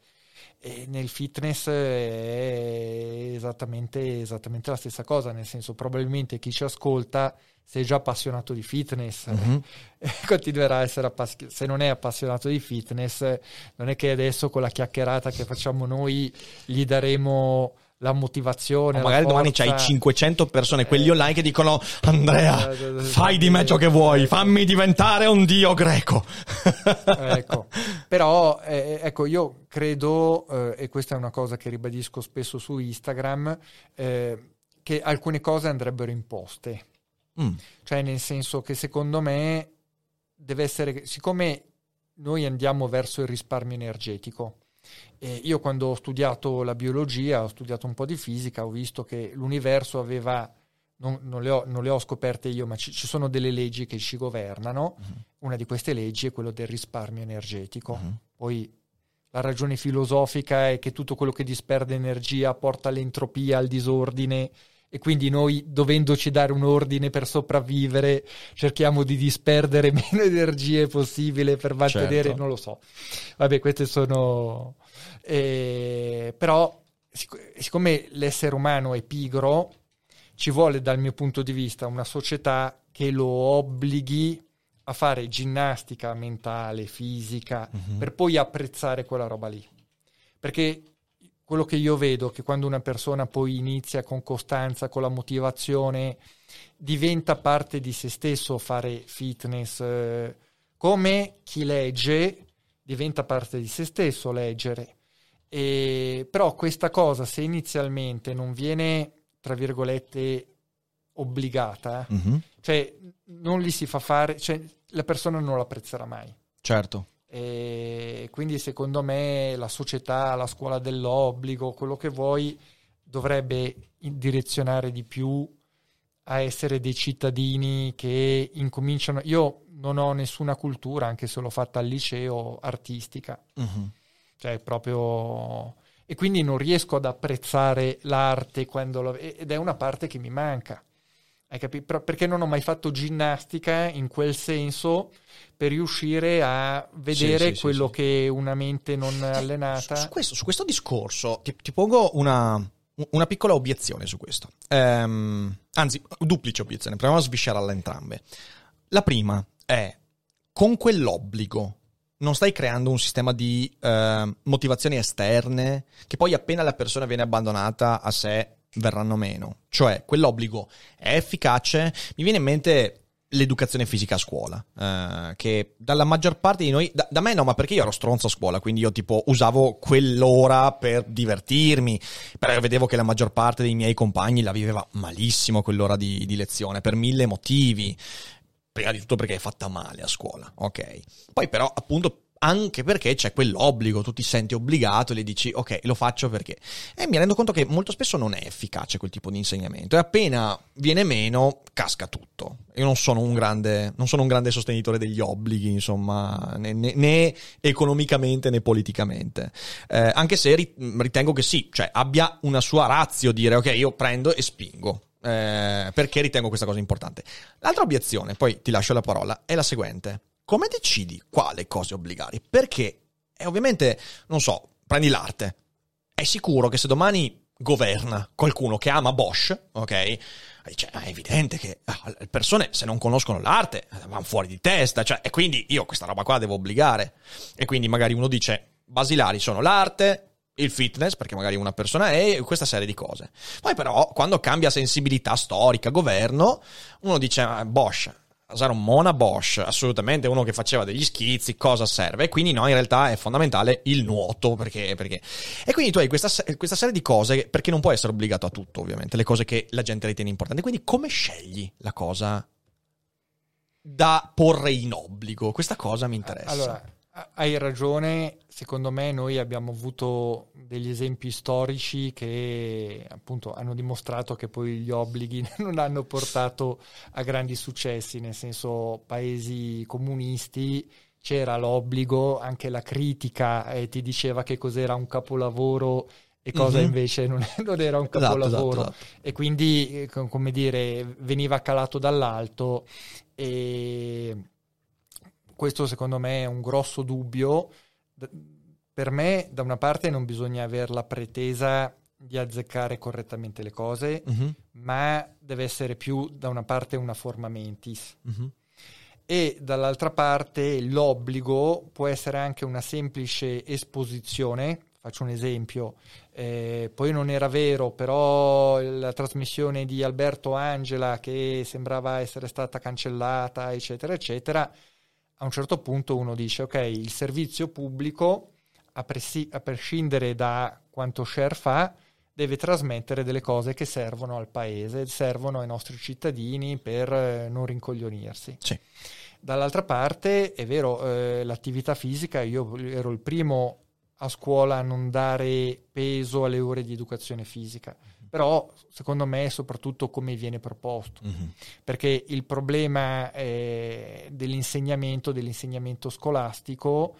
E nel fitness è esattamente, esattamente, la stessa cosa, nel senso probabilmente chi ci ascolta se è già appassionato di fitness mm-hmm. continuerà a essere appassionato, se non è appassionato di fitness non è che adesso con la chiacchierata che facciamo noi gli daremo la motivazione. O magari domani c'hai 500 persone, quelli eh, online, che dicono: Andrea, eh, fai di me ciò che vuoi, fammi diventare un dio greco. ecco, però, eh, ecco, io credo, eh, e questa è una cosa che ribadisco spesso su Instagram, eh, che alcune cose andrebbero imposte. Mm. Cioè nel senso che secondo me deve essere, siccome noi andiamo verso il risparmio energetico, e io quando ho studiato la biologia, ho studiato un po' di fisica, ho visto che l'universo aveva, non, non, le, ho, non le, ho, scoperte io, ma ci, ci, sono delle leggi che ci governano. Uh-huh. Una di queste leggi è quella del risparmio energetico. Uh-huh. Poi la ragione filosofica è che tutto quello che disperde energia porta all'entropia, al disordine e quindi noi dovendoci dare un ordine per sopravvivere cerchiamo di disperdere meno energie possibile per mantenere, certo. non lo so. Vabbè, queste sono... Eh, però sic- siccome l'essere umano è pigro, ci vuole dal mio punto di vista una società che lo obblighi a fare ginnastica mentale, fisica, uh-huh. per poi apprezzare quella roba lì. Perché quello che io vedo è che quando una persona poi inizia con costanza, con la motivazione, diventa parte di se stesso fare fitness, eh, come chi legge diventa parte di se stesso leggere. E, però questa cosa, se inizialmente non viene, tra virgolette, obbligata, mm-hmm. cioè non gli si fa fare, cioè la persona non lo apprezzerà mai. Certo. E quindi secondo me la società, la scuola dell'obbligo, quello che vuoi, dovrebbe direzionare di più a essere dei cittadini che incominciano. Io non ho nessuna cultura, anche se l'ho fatta al liceo, artistica. Uh-huh. Cioè, proprio. E quindi non riesco ad apprezzare l'arte quando lo... ed è una parte che mi manca. Hai capito? Perché non ho mai fatto ginnastica in quel senso per riuscire a vedere sì, sì, quello sì, che una mente non eh, allenata. Su, su, questo, su questo, discorso ti, ti pongo una, una, piccola obiezione su questo. Ehm, anzi, duplice obiezione, proviamo a sviscerarla entrambe. La prima è con quell'obbligo non stai creando un sistema di eh, motivazioni esterne che poi appena la persona viene abbandonata a sé verranno meno. Cioè, quell'obbligo è efficace. Mi viene in mente l'educazione fisica a scuola, eh, che dalla maggior parte di noi, da, da, me no, ma perché io ero stronzo a scuola, quindi io tipo usavo quell'ora per divertirmi, però vedevo che la maggior parte dei miei compagni la viveva malissimo quell'ora di, di lezione, per mille motivi. Prima di tutto perché è fatta male a scuola, ok? Poi però appunto anche perché c'è quell'obbligo, tu ti senti obbligato e le dici ok, lo faccio perché. E mi rendo conto che molto spesso non è efficace quel tipo di insegnamento e appena viene meno casca tutto. Io non sono un grande, sono un grande sostenitore degli obblighi, insomma, né, né, né economicamente né politicamente. Eh, anche se ritengo che sì, cioè abbia una sua razio dire ok, io prendo e spingo. Eh, perché ritengo questa cosa importante. L'altra obiezione, poi ti lascio la parola, è la seguente come decidi quale cose obbligare? Perché, e ovviamente, non so, prendi l'arte. È sicuro che se domani governa qualcuno che ama Bosch, ok? Cioè, è evidente che ah, le persone, se non conoscono l'arte, vanno fuori di testa, cioè, e quindi io questa roba qua devo obbligare. E quindi magari uno dice, basilari sono l'arte, il fitness, perché magari una persona è, questa serie di cose. Poi però, quando cambia sensibilità storica, governo, uno dice, ah, Bosch, usare un Mona Bosch, assolutamente uno che faceva degli schizzi, cosa serve? E quindi no, in realtà è fondamentale il nuoto, perché... perché... E quindi tu hai questa, questa, serie di cose, perché non puoi essere obbligato a tutto, ovviamente, le cose che la gente ritiene importanti. Quindi come scegli la cosa da porre in obbligo? Questa cosa mi interessa. Allora, hai ragione, secondo me noi abbiamo avuto degli esempi storici che appunto hanno dimostrato che poi gli obblighi non hanno portato a grandi successi, nel senso paesi comunisti c'era l'obbligo, anche la critica eh, ti diceva che cos'era un capolavoro e cosa mm-hmm. invece non, non, era un esatto, capolavoro esatto, esatto. e quindi eh, come dire veniva calato dall'alto e questo secondo me è un grosso dubbio. Per me, da una parte, non bisogna avere la pretesa di azzeccare correttamente le cose, uh-huh. ma deve essere più da una parte una forma mentis. Uh-huh. E dall'altra parte l'obbligo può essere anche una semplice esposizione. Faccio un esempio, eh, poi non era vero, però la trasmissione di Alberto Angela che sembrava essere stata cancellata, eccetera, eccetera, a un certo punto uno dice ok, il servizio pubblico, a, presi- a prescindere da quanto share fa, deve trasmettere delle cose che servono al paese, servono ai nostri cittadini per eh, non rincoglionirsi. Sì. Dall'altra parte è vero, eh, l'attività fisica, io ero il primo a scuola a non dare peso alle ore di educazione fisica, però secondo me è soprattutto come viene proposto, Mm-hmm. perché il problema eh, dell'insegnamento, dell'insegnamento scolastico,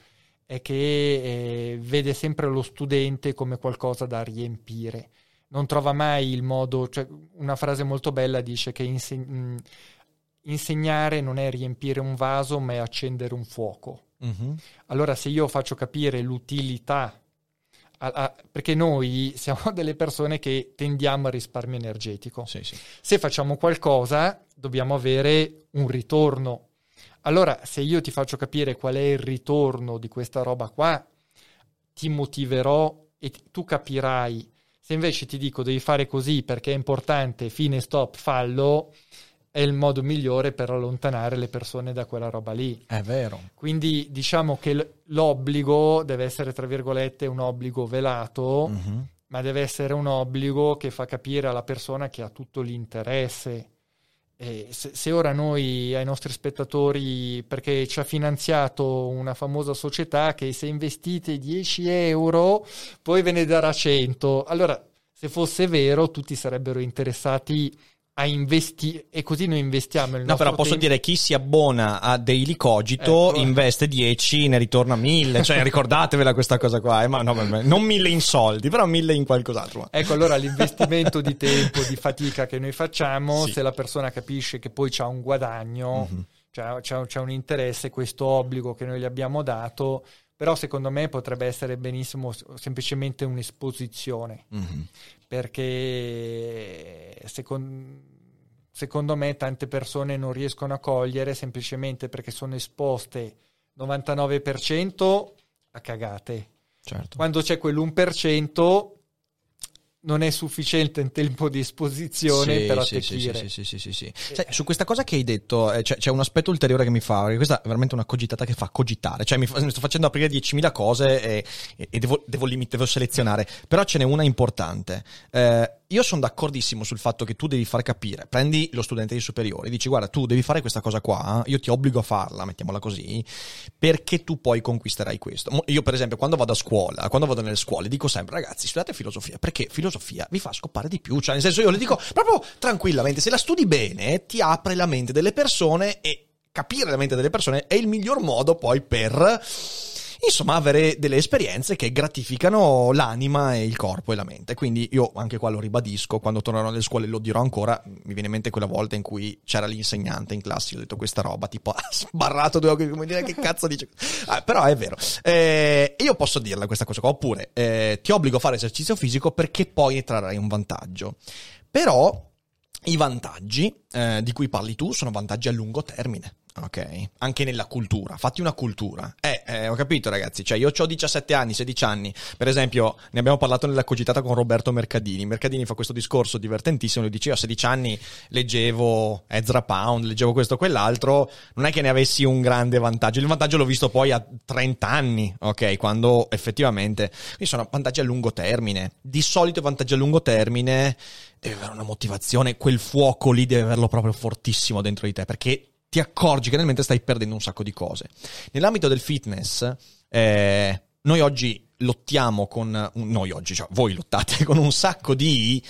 è che eh, vede sempre lo studente come qualcosa da riempire. Non trova mai il modo, cioè una frase molto bella dice che inse- mh, insegnare non è riempire un vaso, ma è accendere un fuoco. Mm-hmm. Allora, se io faccio capire l'utilità, a- a- perché noi siamo delle persone che tendiamo al risparmio energetico, Sì, sì. se facciamo qualcosa dobbiamo avere un ritorno. Allora, se io ti faccio capire qual è il ritorno di questa roba qua, ti motiverò e t- tu capirai. Se invece ti dico devi fare così perché è importante, fine, stop, fallo, è il modo migliore per allontanare le persone da quella roba lì. È vero. Quindi diciamo che l'obbligo deve essere, tra virgolette, un obbligo velato, Mm-hmm. ma deve essere un obbligo che fa capire alla persona che ha tutto l'interesse. Se, se ora noi ai nostri spettatori, perché ci ha finanziato una famosa società che se investite 10 euro poi ve ne darà 100, allora se fosse vero tutti sarebbero interessati a investire e così noi investiamo il No, però posso tempo. dire chi si abbona a Daily Cogito Ecco. investe 10, ne ritorna 1000. Cioè, ricordatevela questa cosa qua. eh, ma no, non 1000 in soldi, però 1000 in qualcos'altro. Ecco, allora l'investimento di tempo, di fatica che noi facciamo, Sì. se la persona capisce che poi c'ha un guadagno, Mhm. c'ha, c'ha- c'ha un interesse, questo obbligo che noi gli abbiamo dato, però secondo me potrebbe essere benissimo semplicemente un'esposizione, Mhm. perché secon- secondo me tante persone non riescono a cogliere semplicemente perché sono esposte 99% a cagate. Certo. Quando c'è quell'1% non è sufficiente in tempo di esposizione Sì, per sì, sì, attecchire. sì, sì, sì, sì, sì. Sai, su questa cosa che hai detto eh, c'è, c'è un aspetto ulteriore che mi fa, perché questa è veramente una cogitata che fa cogitare, cioè mi, fa- mi sto facendo aprire 10.000 cose e, e- e devo, devo, limit- devo selezionare, però ce n'è una importante. Eh, io sono d'accordissimo sul fatto che tu devi far capire, prendi lo studente di superiori, dici guarda tu devi fare questa cosa qua, io ti obbligo a farla, mettiamola così, perché tu poi conquisterai questo. Io per esempio quando vado a scuola, quando vado nelle scuole, dico sempre ragazzi studiate filosofia, perché filosofia vi fa scopare di più, cioè nel senso io le dico proprio tranquillamente, se la studi bene ti apre la mente delle persone e capire la mente delle persone è il miglior modo poi per insomma avere delle esperienze che gratificano l'anima e il corpo e la mente. Quindi io anche qua lo ribadisco quando tornerò nelle scuole lo dirò ancora mi viene in mente quella volta in cui c'era l'insegnante in classe io ho detto questa roba tipo ha sbarrato due occhi come dire che cazzo dice? Ah, però è vero. Eh, io posso dirla questa cosa qua oppure eh, ti obbligo a fare esercizio fisico perché poi ne trarrai un vantaggio. Però i vantaggi eh, di cui parli tu sono vantaggi a lungo termine. Ok, anche nella cultura, fatti una cultura. Eh, eh, ho capito ragazzi, cioè io ho 17 anni, 16 anni, per esempio ne abbiamo parlato nella cogitata con Roberto Mercadini, Mercadini fa questo discorso divertentissimo, lui dice io a 16 anni leggevo Ezra Pound, leggevo questo o quell'altro, non è che ne avessi un grande vantaggio, il vantaggio l'ho visto poi a 30 anni, ok, quando effettivamente, quindi sono vantaggi a lungo termine, di solito vantaggi a lungo termine deve avere una motivazione, quel fuoco lì deve averlo proprio fortissimo dentro di te, perché ti accorgi che nel mentre stai perdendo un sacco di cose. Nell'ambito del fitness, eh, noi oggi lottiamo con, noi oggi, cioè voi lottate con un sacco di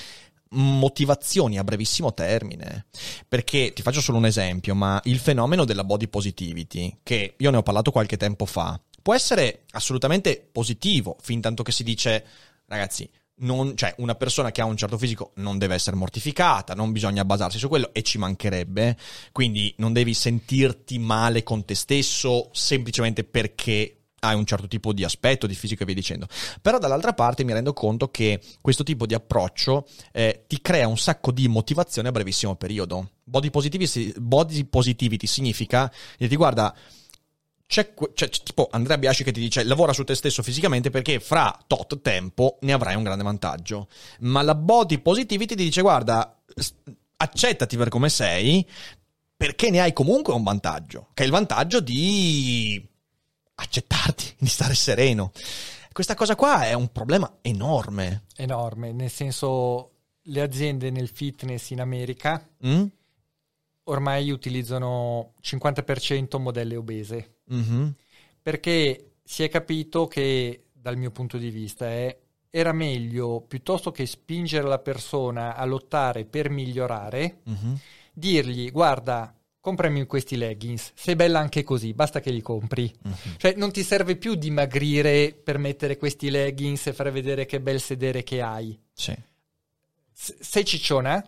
motivazioni a brevissimo termine. Perché ti faccio solo un esempio, ma il fenomeno della body positivity, che io ne ho parlato qualche tempo fa, può essere assolutamente positivo, fin tanto che si dice, ragazzi, non- cioè una persona che ha un certo fisico non deve essere mortificata, non bisogna basarsi su quello e ci mancherebbe, quindi non devi sentirti male con te stesso semplicemente perché hai un certo tipo di aspetto, di fisico e via dicendo. Però dall'altra parte mi rendo conto che questo tipo di approccio eh, ti crea un sacco di motivazione a brevissimo periodo. Body positivity, body positivity significa, dirti guarda, c'è, c'è- c'è tipo Andrea Biasci che ti dice lavora su te stesso fisicamente perché fra tot tempo ne avrai un grande vantaggio. Ma la body positivity ti dice guarda, accettati per come sei perché ne hai comunque un vantaggio, che è il vantaggio di accettarti, di stare sereno. Questa cosa qua è un problema enorme. Enorme, nel senso le aziende nel fitness in America Mm? Ormai utilizzano 50% modelle obese Mhm. perché si è capito che dal mio punto di vista è, era meglio piuttosto che spingere la persona a lottare per migliorare Mhm. dirgli guarda comprami questi leggings sei bella anche così basta che li compri Mhm. cioè non ti serve più dimagrire per mettere questi leggings e fare vedere che bel sedere che hai Sì. S- sei cicciona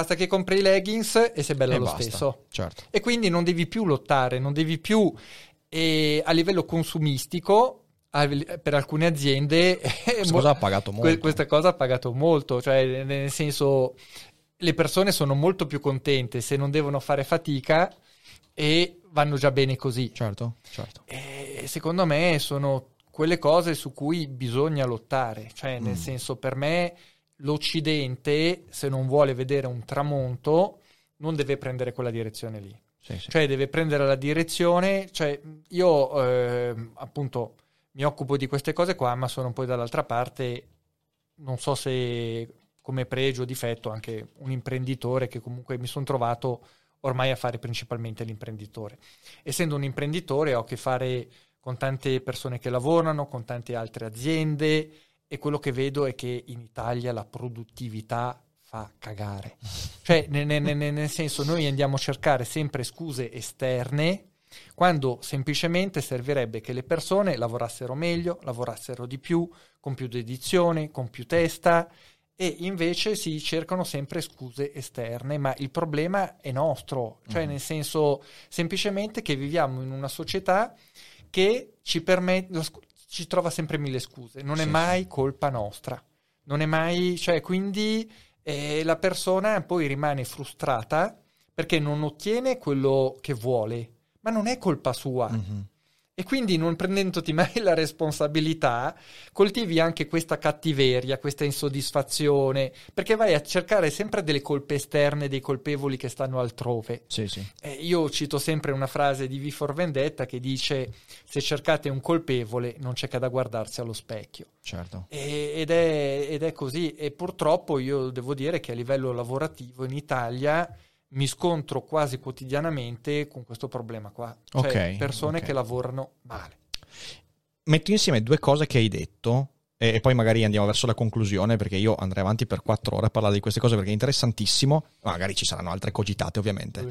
basta che compri i leggings e sei bella E lo basta. stesso Certo. e quindi non devi più lottare, non devi più eh, a livello consumistico per alcune aziende Questa cosa ha pagato molto. que- questa cosa ha pagato molto, cioè nel senso le persone sono molto più contente se non devono fare fatica e vanno già bene così. Certo, certo. E secondo me sono quelle cose su cui bisogna lottare, cioè nel Mm. senso per me l'Occidente se non vuole vedere un tramonto non deve prendere quella direzione lì. Sì, sì. Cioè deve prendere la direzione, cioè io ehm, appunto mi occupo di queste cose qua, ma sono poi dall'altra parte, non so se come pregio o difetto, anche un imprenditore che comunque mi sono trovato ormai a fare principalmente l'imprenditore. Essendo un imprenditore ho a che fare con tante persone che lavorano, con tante altre aziende e quello che vedo è che in Italia la produttività fa cagare. Cioè, ne- ne- ne- nel senso, noi andiamo a cercare sempre scuse esterne quando semplicemente servirebbe che le persone lavorassero meglio, lavorassero di più, con più dedizione, con più testa e invece si cercano sempre scuse esterne, ma il problema è nostro, cioè Mhm. nel senso semplicemente che viviamo in una società che ci permette, ci trova sempre mille scuse, non è Sì, mai colpa nostra, non è mai, cioè quindi eh, la persona poi rimane frustrata perché non ottiene quello che vuole, ma non è colpa sua. Mhm. E quindi non prendendoti mai la responsabilità, coltivi anche questa cattiveria, questa insoddisfazione, perché vai a cercare sempre delle colpe esterne, dei colpevoli che stanno altrove. Sì, sì. Eh, io cito sempre una frase di V for Vendetta che dice: Se cercate un colpevole, non c'è che da guardarsi allo specchio. Certo. E- ed, è, ed è così. E purtroppo io devo dire che a livello lavorativo in Italia mi scontro quasi quotidianamente con questo problema qua. Cioè Ok, persone ok. che lavorano male. Metto insieme due cose che hai detto e, poi magari andiamo verso la conclusione perché io andrei avanti per quattro ore a parlare di queste cose perché è interessantissimo. Magari ci saranno altre cogitate ovviamente.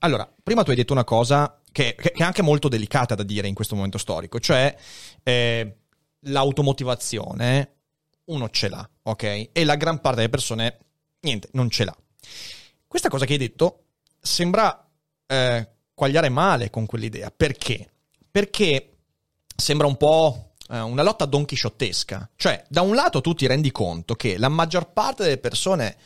Allora, prima tu hai detto una cosa che, che- che è anche molto delicata da dire in questo momento storico, cioè eh, l'automotivazione uno ce l'ha, ok? E la gran parte delle persone, niente, non ce l'ha. Questa cosa che hai detto sembra eh, quagliare male con quell'idea. Perché? Perché sembra un po' eh, una lotta donchisciottesca. Cioè, da un lato tu ti rendi conto che la maggior parte delle persone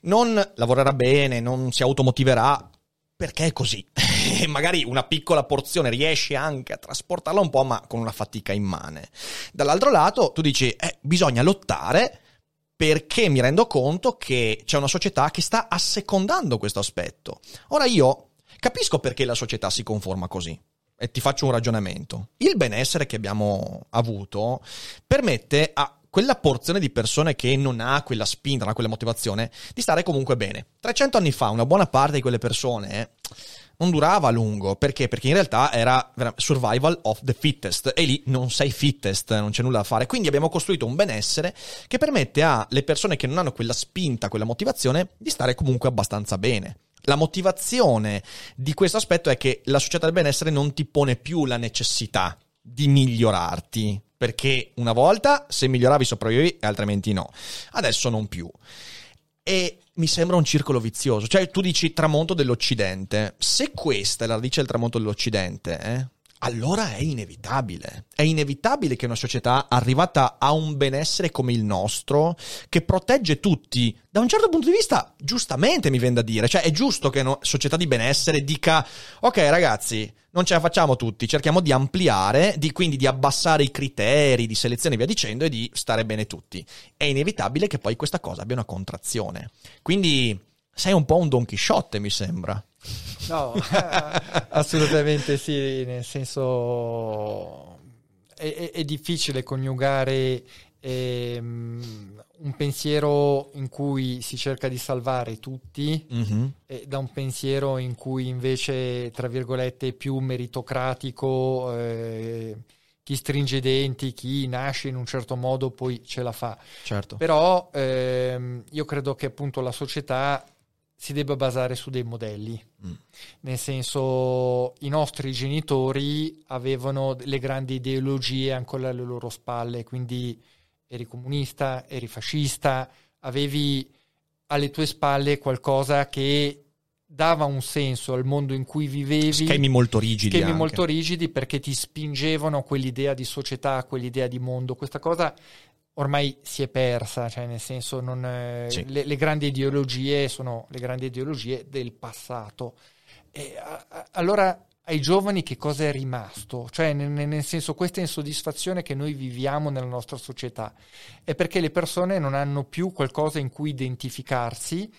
non lavorerà bene, non si automotiverà perché è così. E magari una piccola porzione riesce anche a trasportarla un po', ma con una fatica immane. Dall'altro lato, tu dici, eh, bisogna lottare perché mi rendo conto che c'è una società che sta assecondando questo aspetto. Ora io capisco perché la società si conforma così. E ti faccio un ragionamento. Il benessere che abbiamo avuto permette a quella porzione di persone che non ha quella spinta, non ha quella motivazione, di stare comunque bene. 300 anni fa una buona parte di quelle persone eh, non durava a lungo. Perché? Perché in realtà era survival of the fittest e lì non sei fittest, non c'è nulla da fare. Quindi abbiamo costruito un benessere che permette alle persone che non hanno quella spinta, quella motivazione, di stare comunque abbastanza bene. La motivazione di questo aspetto è che la società del benessere non ti pone più la necessità di migliorarti, perché una volta se miglioravi sopravvivevi e altrimenti no. Adesso non più. E mi sembra un circolo vizioso. Cioè, tu dici tramonto dell'Occidente. Se questa è la radice del tramonto dell'Occidente, eh, allora è inevitabile. È inevitabile che una società arrivata a un benessere come il nostro, che protegge tutti, da un certo punto di vista, giustamente mi viene da dire. Cioè, è giusto che una società di benessere dica: Ok, ragazzi, non ce la facciamo tutti, cerchiamo di ampliare, di, quindi di abbassare i criteri di selezione e via dicendo e di stare bene tutti. È inevitabile che poi questa cosa abbia una contrazione. Quindi sei un po' un Don Chisciotte, mi sembra. No, assolutamente sì, nel senso è, è difficile coniugare ehm, un pensiero in cui si cerca di salvare tutti mm-hmm. da un pensiero in cui invece, tra virgolette, è più meritocratico, eh, chi stringe i denti, chi nasce in un certo modo poi ce la fa. Certo. Però ehm, io credo che appunto la società si debba basare su dei modelli. Mm. Nel senso, i nostri genitori avevano le grandi ideologie ancora alle loro spalle, quindi eri comunista, eri fascista, avevi alle tue spalle qualcosa che dava un senso al mondo in cui vivevi. Schemi molto rigidi. Schemi anche. molto rigidi perché ti spingevano a quell'idea di società, a quell'idea di mondo. Questa cosa ormai si è persa, cioè nel senso non, eh, sì. le, le, grandi ideologie sono le grandi ideologie del passato. E, a, a, allora ai giovani che cosa è rimasto, cioè nel, nel, senso questa insoddisfazione che noi viviamo nella nostra società è perché le persone non hanno più qualcosa in cui identificarsi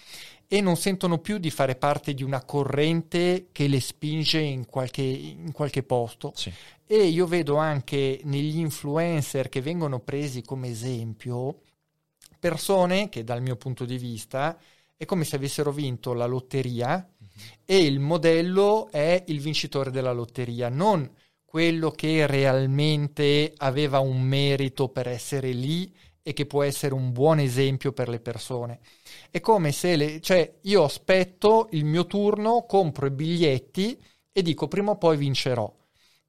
e non sentono più di fare parte di una corrente che le spinge in qualche, in qualche posto. Sì. E io vedo anche negli influencer che vengono presi come esempio persone che dal mio punto di vista è come se avessero vinto la lotteria e il modello è il vincitore della lotteria, non quello che realmente aveva un merito per essere lì e che può essere un buon esempio per le persone. È come se le, cioè io aspetto il mio turno, compro i biglietti e dico prima o poi vincerò.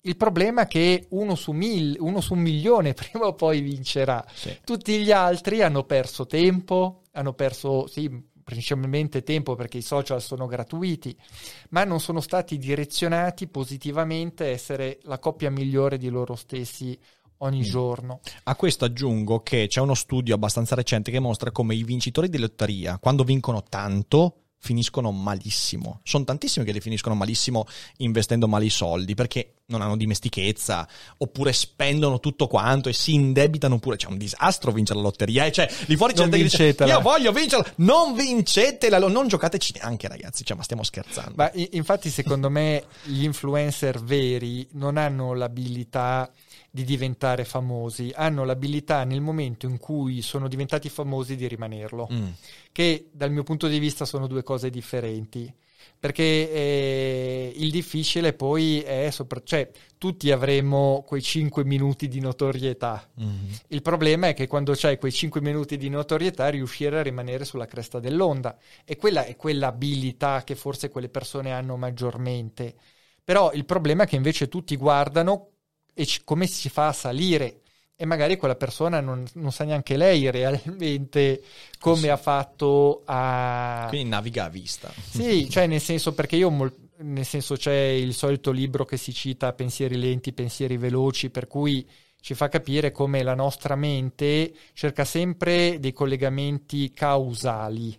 Il problema è che uno su, mille, uno su un milione prima o poi vincerà. Sì. Tutti gli altri hanno perso tempo, hanno perso sì, principalmente tempo perché i social sono gratuiti, ma non sono stati direzionati positivamente a essere la coppia migliore di loro stessi ogni mm. giorno. A questo aggiungo che c'è uno studio abbastanza recente che mostra come i vincitori di lotteria, quando vincono tanto, finiscono malissimo. Sono tantissimi che li finiscono malissimo investendo male i soldi perché non hanno dimestichezza oppure spendono tutto quanto e si indebitano pure. C'è un disastro vincere la lotteria e cioè lì fuori c'è gente che dice io voglio vincerla, non vincetela, non giocateci neanche ragazzi, cioè ma stiamo scherzando. Ma infatti secondo me gli influencer veri non hanno l'abilità di diventare famosi, hanno l'abilità nel momento in cui sono diventati famosi di rimanerlo, mm. che dal mio punto di vista sono due cose differenti. Perché eh, il difficile poi è, sopra- cioè tutti avremo quei 5 minuti di notorietà. Mm-hmm. Il problema è che quando c'hai quei 5 minuti di notorietà riuscire a rimanere sulla cresta dell'onda. E quella è quell'abilità che forse quelle persone hanno maggiormente. Però il problema è che invece tutti guardano e c- come si fa a salire e magari quella persona non, non sa neanche lei realmente come sì. ha fatto a... Quindi naviga a vista. Sì, cioè nel senso perché io, mol... nel senso c'è il solito libro che si cita pensieri lenti, pensieri veloci, per cui ci fa capire come la nostra mente cerca sempre dei collegamenti causali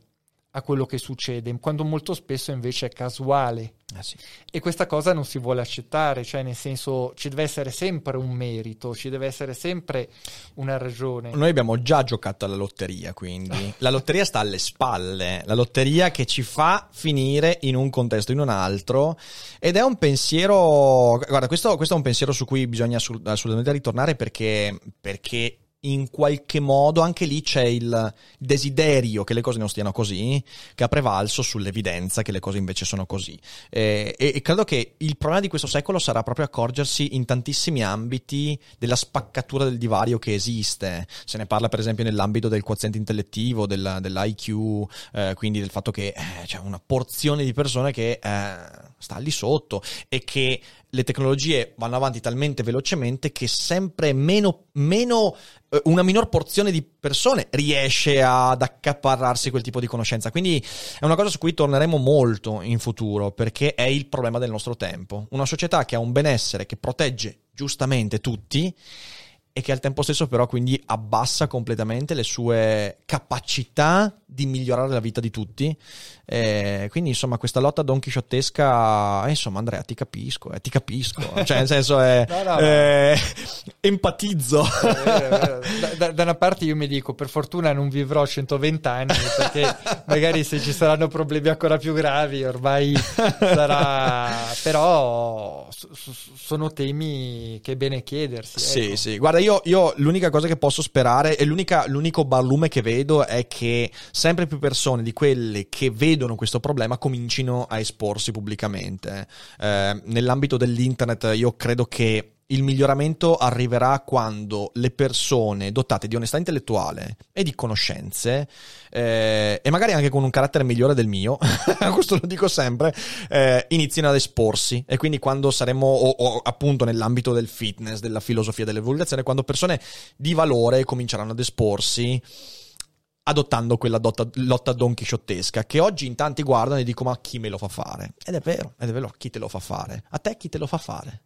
a quello che succede, quando molto spesso invece è casuale. Ah, sì. E questa cosa non si vuole accettare, cioè nel senso ci deve essere sempre un merito, ci deve essere sempre una ragione. Noi abbiamo già giocato alla lotteria, quindi la lotteria sta alle spalle, la lotteria che ci fa finire in un contesto in un altro ed è un pensiero, guarda questo, questo è un pensiero su cui bisogna assolutamente ritornare perché, perché in qualche modo anche lì c'è il desiderio che le cose non stiano così, che ha prevalso sull'evidenza che le cose invece sono così. Eh, e, e, credo che il problema di questo secolo sarà proprio accorgersi in tantissimi ambiti della spaccatura del divario che esiste. Se ne parla per esempio nell'ambito del quoziente intellettivo, della, dell'IQ, eh, quindi del fatto che eh, c'è una porzione di persone che eh, sta lì sotto e che le tecnologie vanno avanti talmente velocemente che sempre meno, meno eh, una minor porzione di persone riesce ad accaparrarsi quel tipo di conoscenza. Quindi è una cosa su cui torneremo molto in futuro perché è il problema del nostro tempo. Una società che ha un benessere che protegge giustamente tutti e che al tempo stesso però quindi abbassa completamente le sue capacità di migliorare la vita di tutti. Eh, quindi insomma questa lotta donchisciottesca, eh, insomma Andrea ti capisco, eh, ti capisco, cioè nel senso è, no, no, eh, no. empatizzo. Da, da, una parte io mi dico per fortuna non vivrò 120 anni perché magari se ci saranno problemi ancora più gravi ormai sarà, però sono temi che è bene chiedersi. Sì, ecco. sì, guarda io, io l'unica cosa che posso sperare e l'unico barlume che vedo è che sempre più persone di quelle che vedono questo problema comincino a esporsi pubblicamente. Eh, nell'ambito dell'internet io credo che il miglioramento arriverà quando le persone dotate di onestà intellettuale e di conoscenze, eh, e magari anche con un carattere migliore del mio, questo lo dico sempre, eh, iniziano ad esporsi. E quindi quando saremo, o, o, appunto nell'ambito del fitness, della filosofia dell'evoluzione, quando persone di valore cominceranno ad esporsi, adottando quella dotta, lotta donchisciottesca che oggi in tanti guardano e dicono ma chi me lo fa fare? Ed è vero, ed è vero, chi te lo fa fare? A te chi te lo fa fare?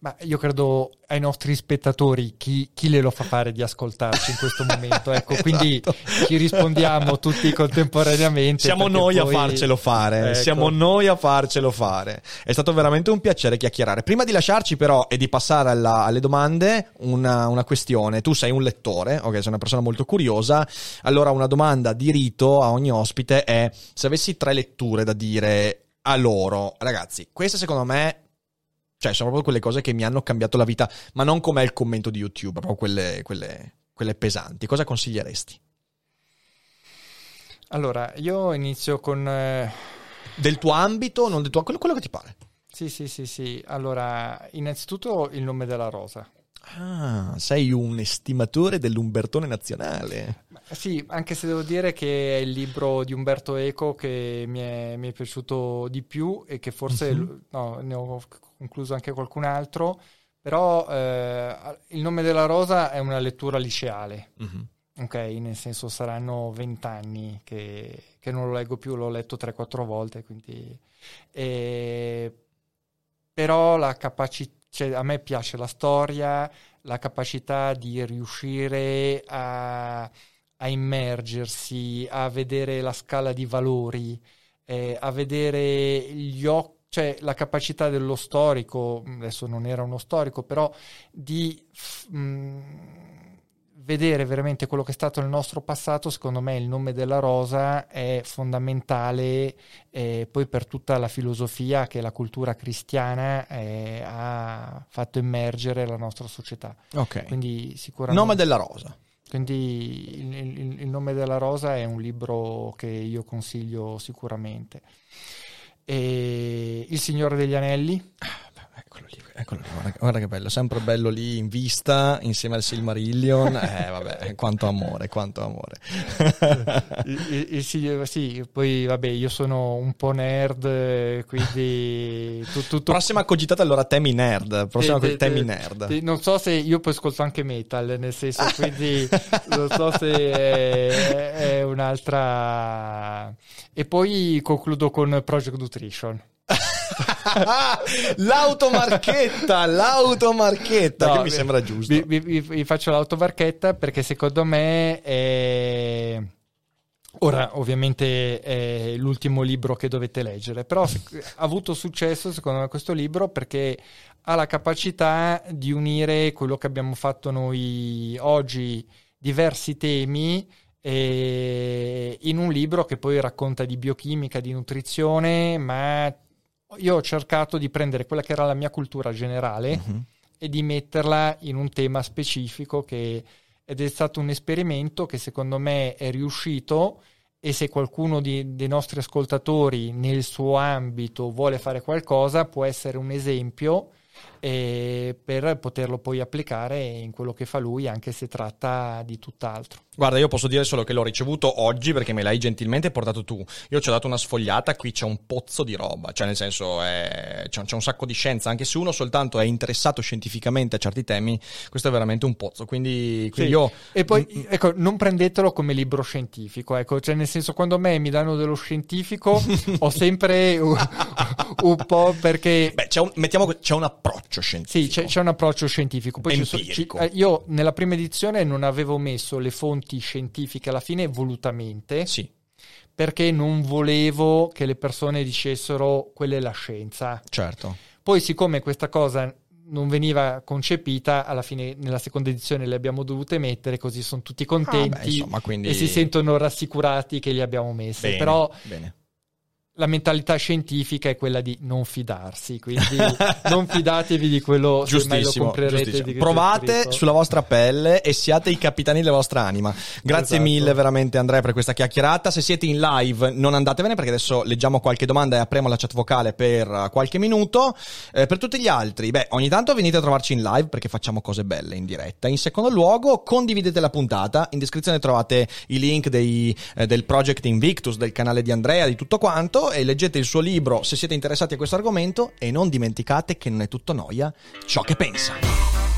Ma io credo ai nostri spettatori chi, chi le lo fa fare di ascoltarci in questo momento. Ecco, esatto. quindi ci rispondiamo tutti contemporaneamente. Siamo noi poi... a farcelo fare. Ecco. Siamo noi a farcelo fare. È stato veramente un piacere chiacchierare. Prima di lasciarci, però, e di passare alla, alle domande, una, una, questione. Tu sei un lettore, ok? Sei una persona molto curiosa. Allora, una domanda di rito a ogni ospite è: se avessi tre letture da dire a loro, ragazzi, queste secondo me cioè, sono proprio quelle cose che mi hanno cambiato la vita, ma non come il commento di YouTube, proprio quelle, quelle, quelle pesanti. Cosa consiglieresti? Allora, io inizio con... Eh... Del tuo ambito, non del tuo... quello, quello che ti pare. Sì, sì, sì, sì. Allora, innanzitutto il nome della rosa. Ah, sei un estimatore dell'Umbertone nazionale. Sì, anche se devo dire che è il libro di Umberto Eco che mi è, mi è piaciuto di più e che forse uh-huh. no, ne ho concluso anche qualcun altro, però eh, Il nome della rosa è una lettura liceale. Uh-huh. Ok, nel senso saranno vent'anni che, che, non lo leggo più, l'ho letto 3-4 volte, quindi... E, però la capacità, cioè, a me piace la storia, la capacità di riuscire a, a immergersi, a vedere la scala di valori, eh, a vedere gli occhi cioè la capacità dello storico, adesso non era uno storico, però di mh, mm, vedere veramente quello che è stato il nostro passato, secondo me il nome della rosa è fondamentale eh, poi per tutta la filosofia che la cultura cristiana eh, ha fatto emergere la nostra società. Ok. Quindi sicuramente... Nome della rosa. Quindi il, il, il nome della rosa è un libro che io consiglio sicuramente. E Il Signore degli Anelli. Eccolo lì, eccolo lì guarda, guarda, che bello, sempre bello lì in vista insieme al Silmarillion. Eh, vabbè, quanto amore, quanto amore. il, il, il, sì, poi vabbè, io sono un po' nerd, quindi. Tu, tu, tu... Prossima cogitata allora temi nerd. Prossima te, te, temi nerd. Te, non so se io poi ascolto anche metal, nel senso, quindi non so se è, è un'altra. E poi concludo con Project Nutrition. l'automarchetta, l'automarchetta, no, che mi sembra giusto. Vi, vi, vi, faccio l'automarchetta perché secondo me è... Ora, ovviamente è l'ultimo libro che dovete leggere, però ha avuto successo secondo me questo libro perché ha la capacità di unire quello che abbiamo fatto noi oggi, diversi temi, in un libro che poi racconta di biochimica, di nutrizione, ma io ho cercato di prendere quella che era la mia cultura generale uh-huh. e di metterla in un tema specifico che, ed è stato un esperimento che secondo me è riuscito e se qualcuno di, dei nostri ascoltatori nel suo ambito vuole fare qualcosa può essere un esempio per poterlo poi applicare in quello che fa lui anche se tratta di tutt'altro. Guarda, io posso dire solo che l'ho ricevuto oggi perché me l'hai gentilmente portato tu. Io ci ho dato una sfogliata, qui c'è un pozzo di roba, cioè nel senso è... c'è, un sacco di scienza, anche se uno soltanto è interessato scientificamente a certi temi, questo è veramente un pozzo. Quindi, quindi sì. io... E poi, mm, mm. ecco, non prendetelo come libro scientifico, ecco, cioè nel senso quando a me mi danno dello scientifico ho sempre un po' perché... Beh, c'è un, mettiamo, c'è un approccio scientifico. Sì, c'è, c'è un approccio scientifico. Poi ci, ci, eh, io nella prima edizione non avevo messo le fonti scientifiche alla fine volutamente. Sì. Perché non volevo che le persone dicessero quella è la scienza. Certo. Poi siccome questa cosa non veniva concepita, alla fine nella seconda edizione le abbiamo dovute mettere, così sono tutti contenti ah, beh, insomma, quindi... e si sentono rassicurati che li abbiamo messe. Bene, Però bene la mentalità scientifica è quella di non fidarsi, quindi non fidatevi di quello giustissimo, giustissimo. Provate sulla vostra pelle e siate i capitani della vostra anima. Grazie esatto. mille veramente Andrea per questa chiacchierata. Se siete in live non andatevene perché adesso leggiamo qualche domanda e apriamo la chat vocale per qualche minuto. Eh, per tutti gli altri, beh, ogni tanto venite a trovarci in live perché facciamo cose belle in diretta. In secondo luogo, condividete la puntata. In descrizione trovate i link dei, eh, del Project Invictus, del canale di Andrea, di tutto quanto e leggete il suo libro se siete interessati a questo argomento e non dimenticate che non è tutto noia ciò che pensa.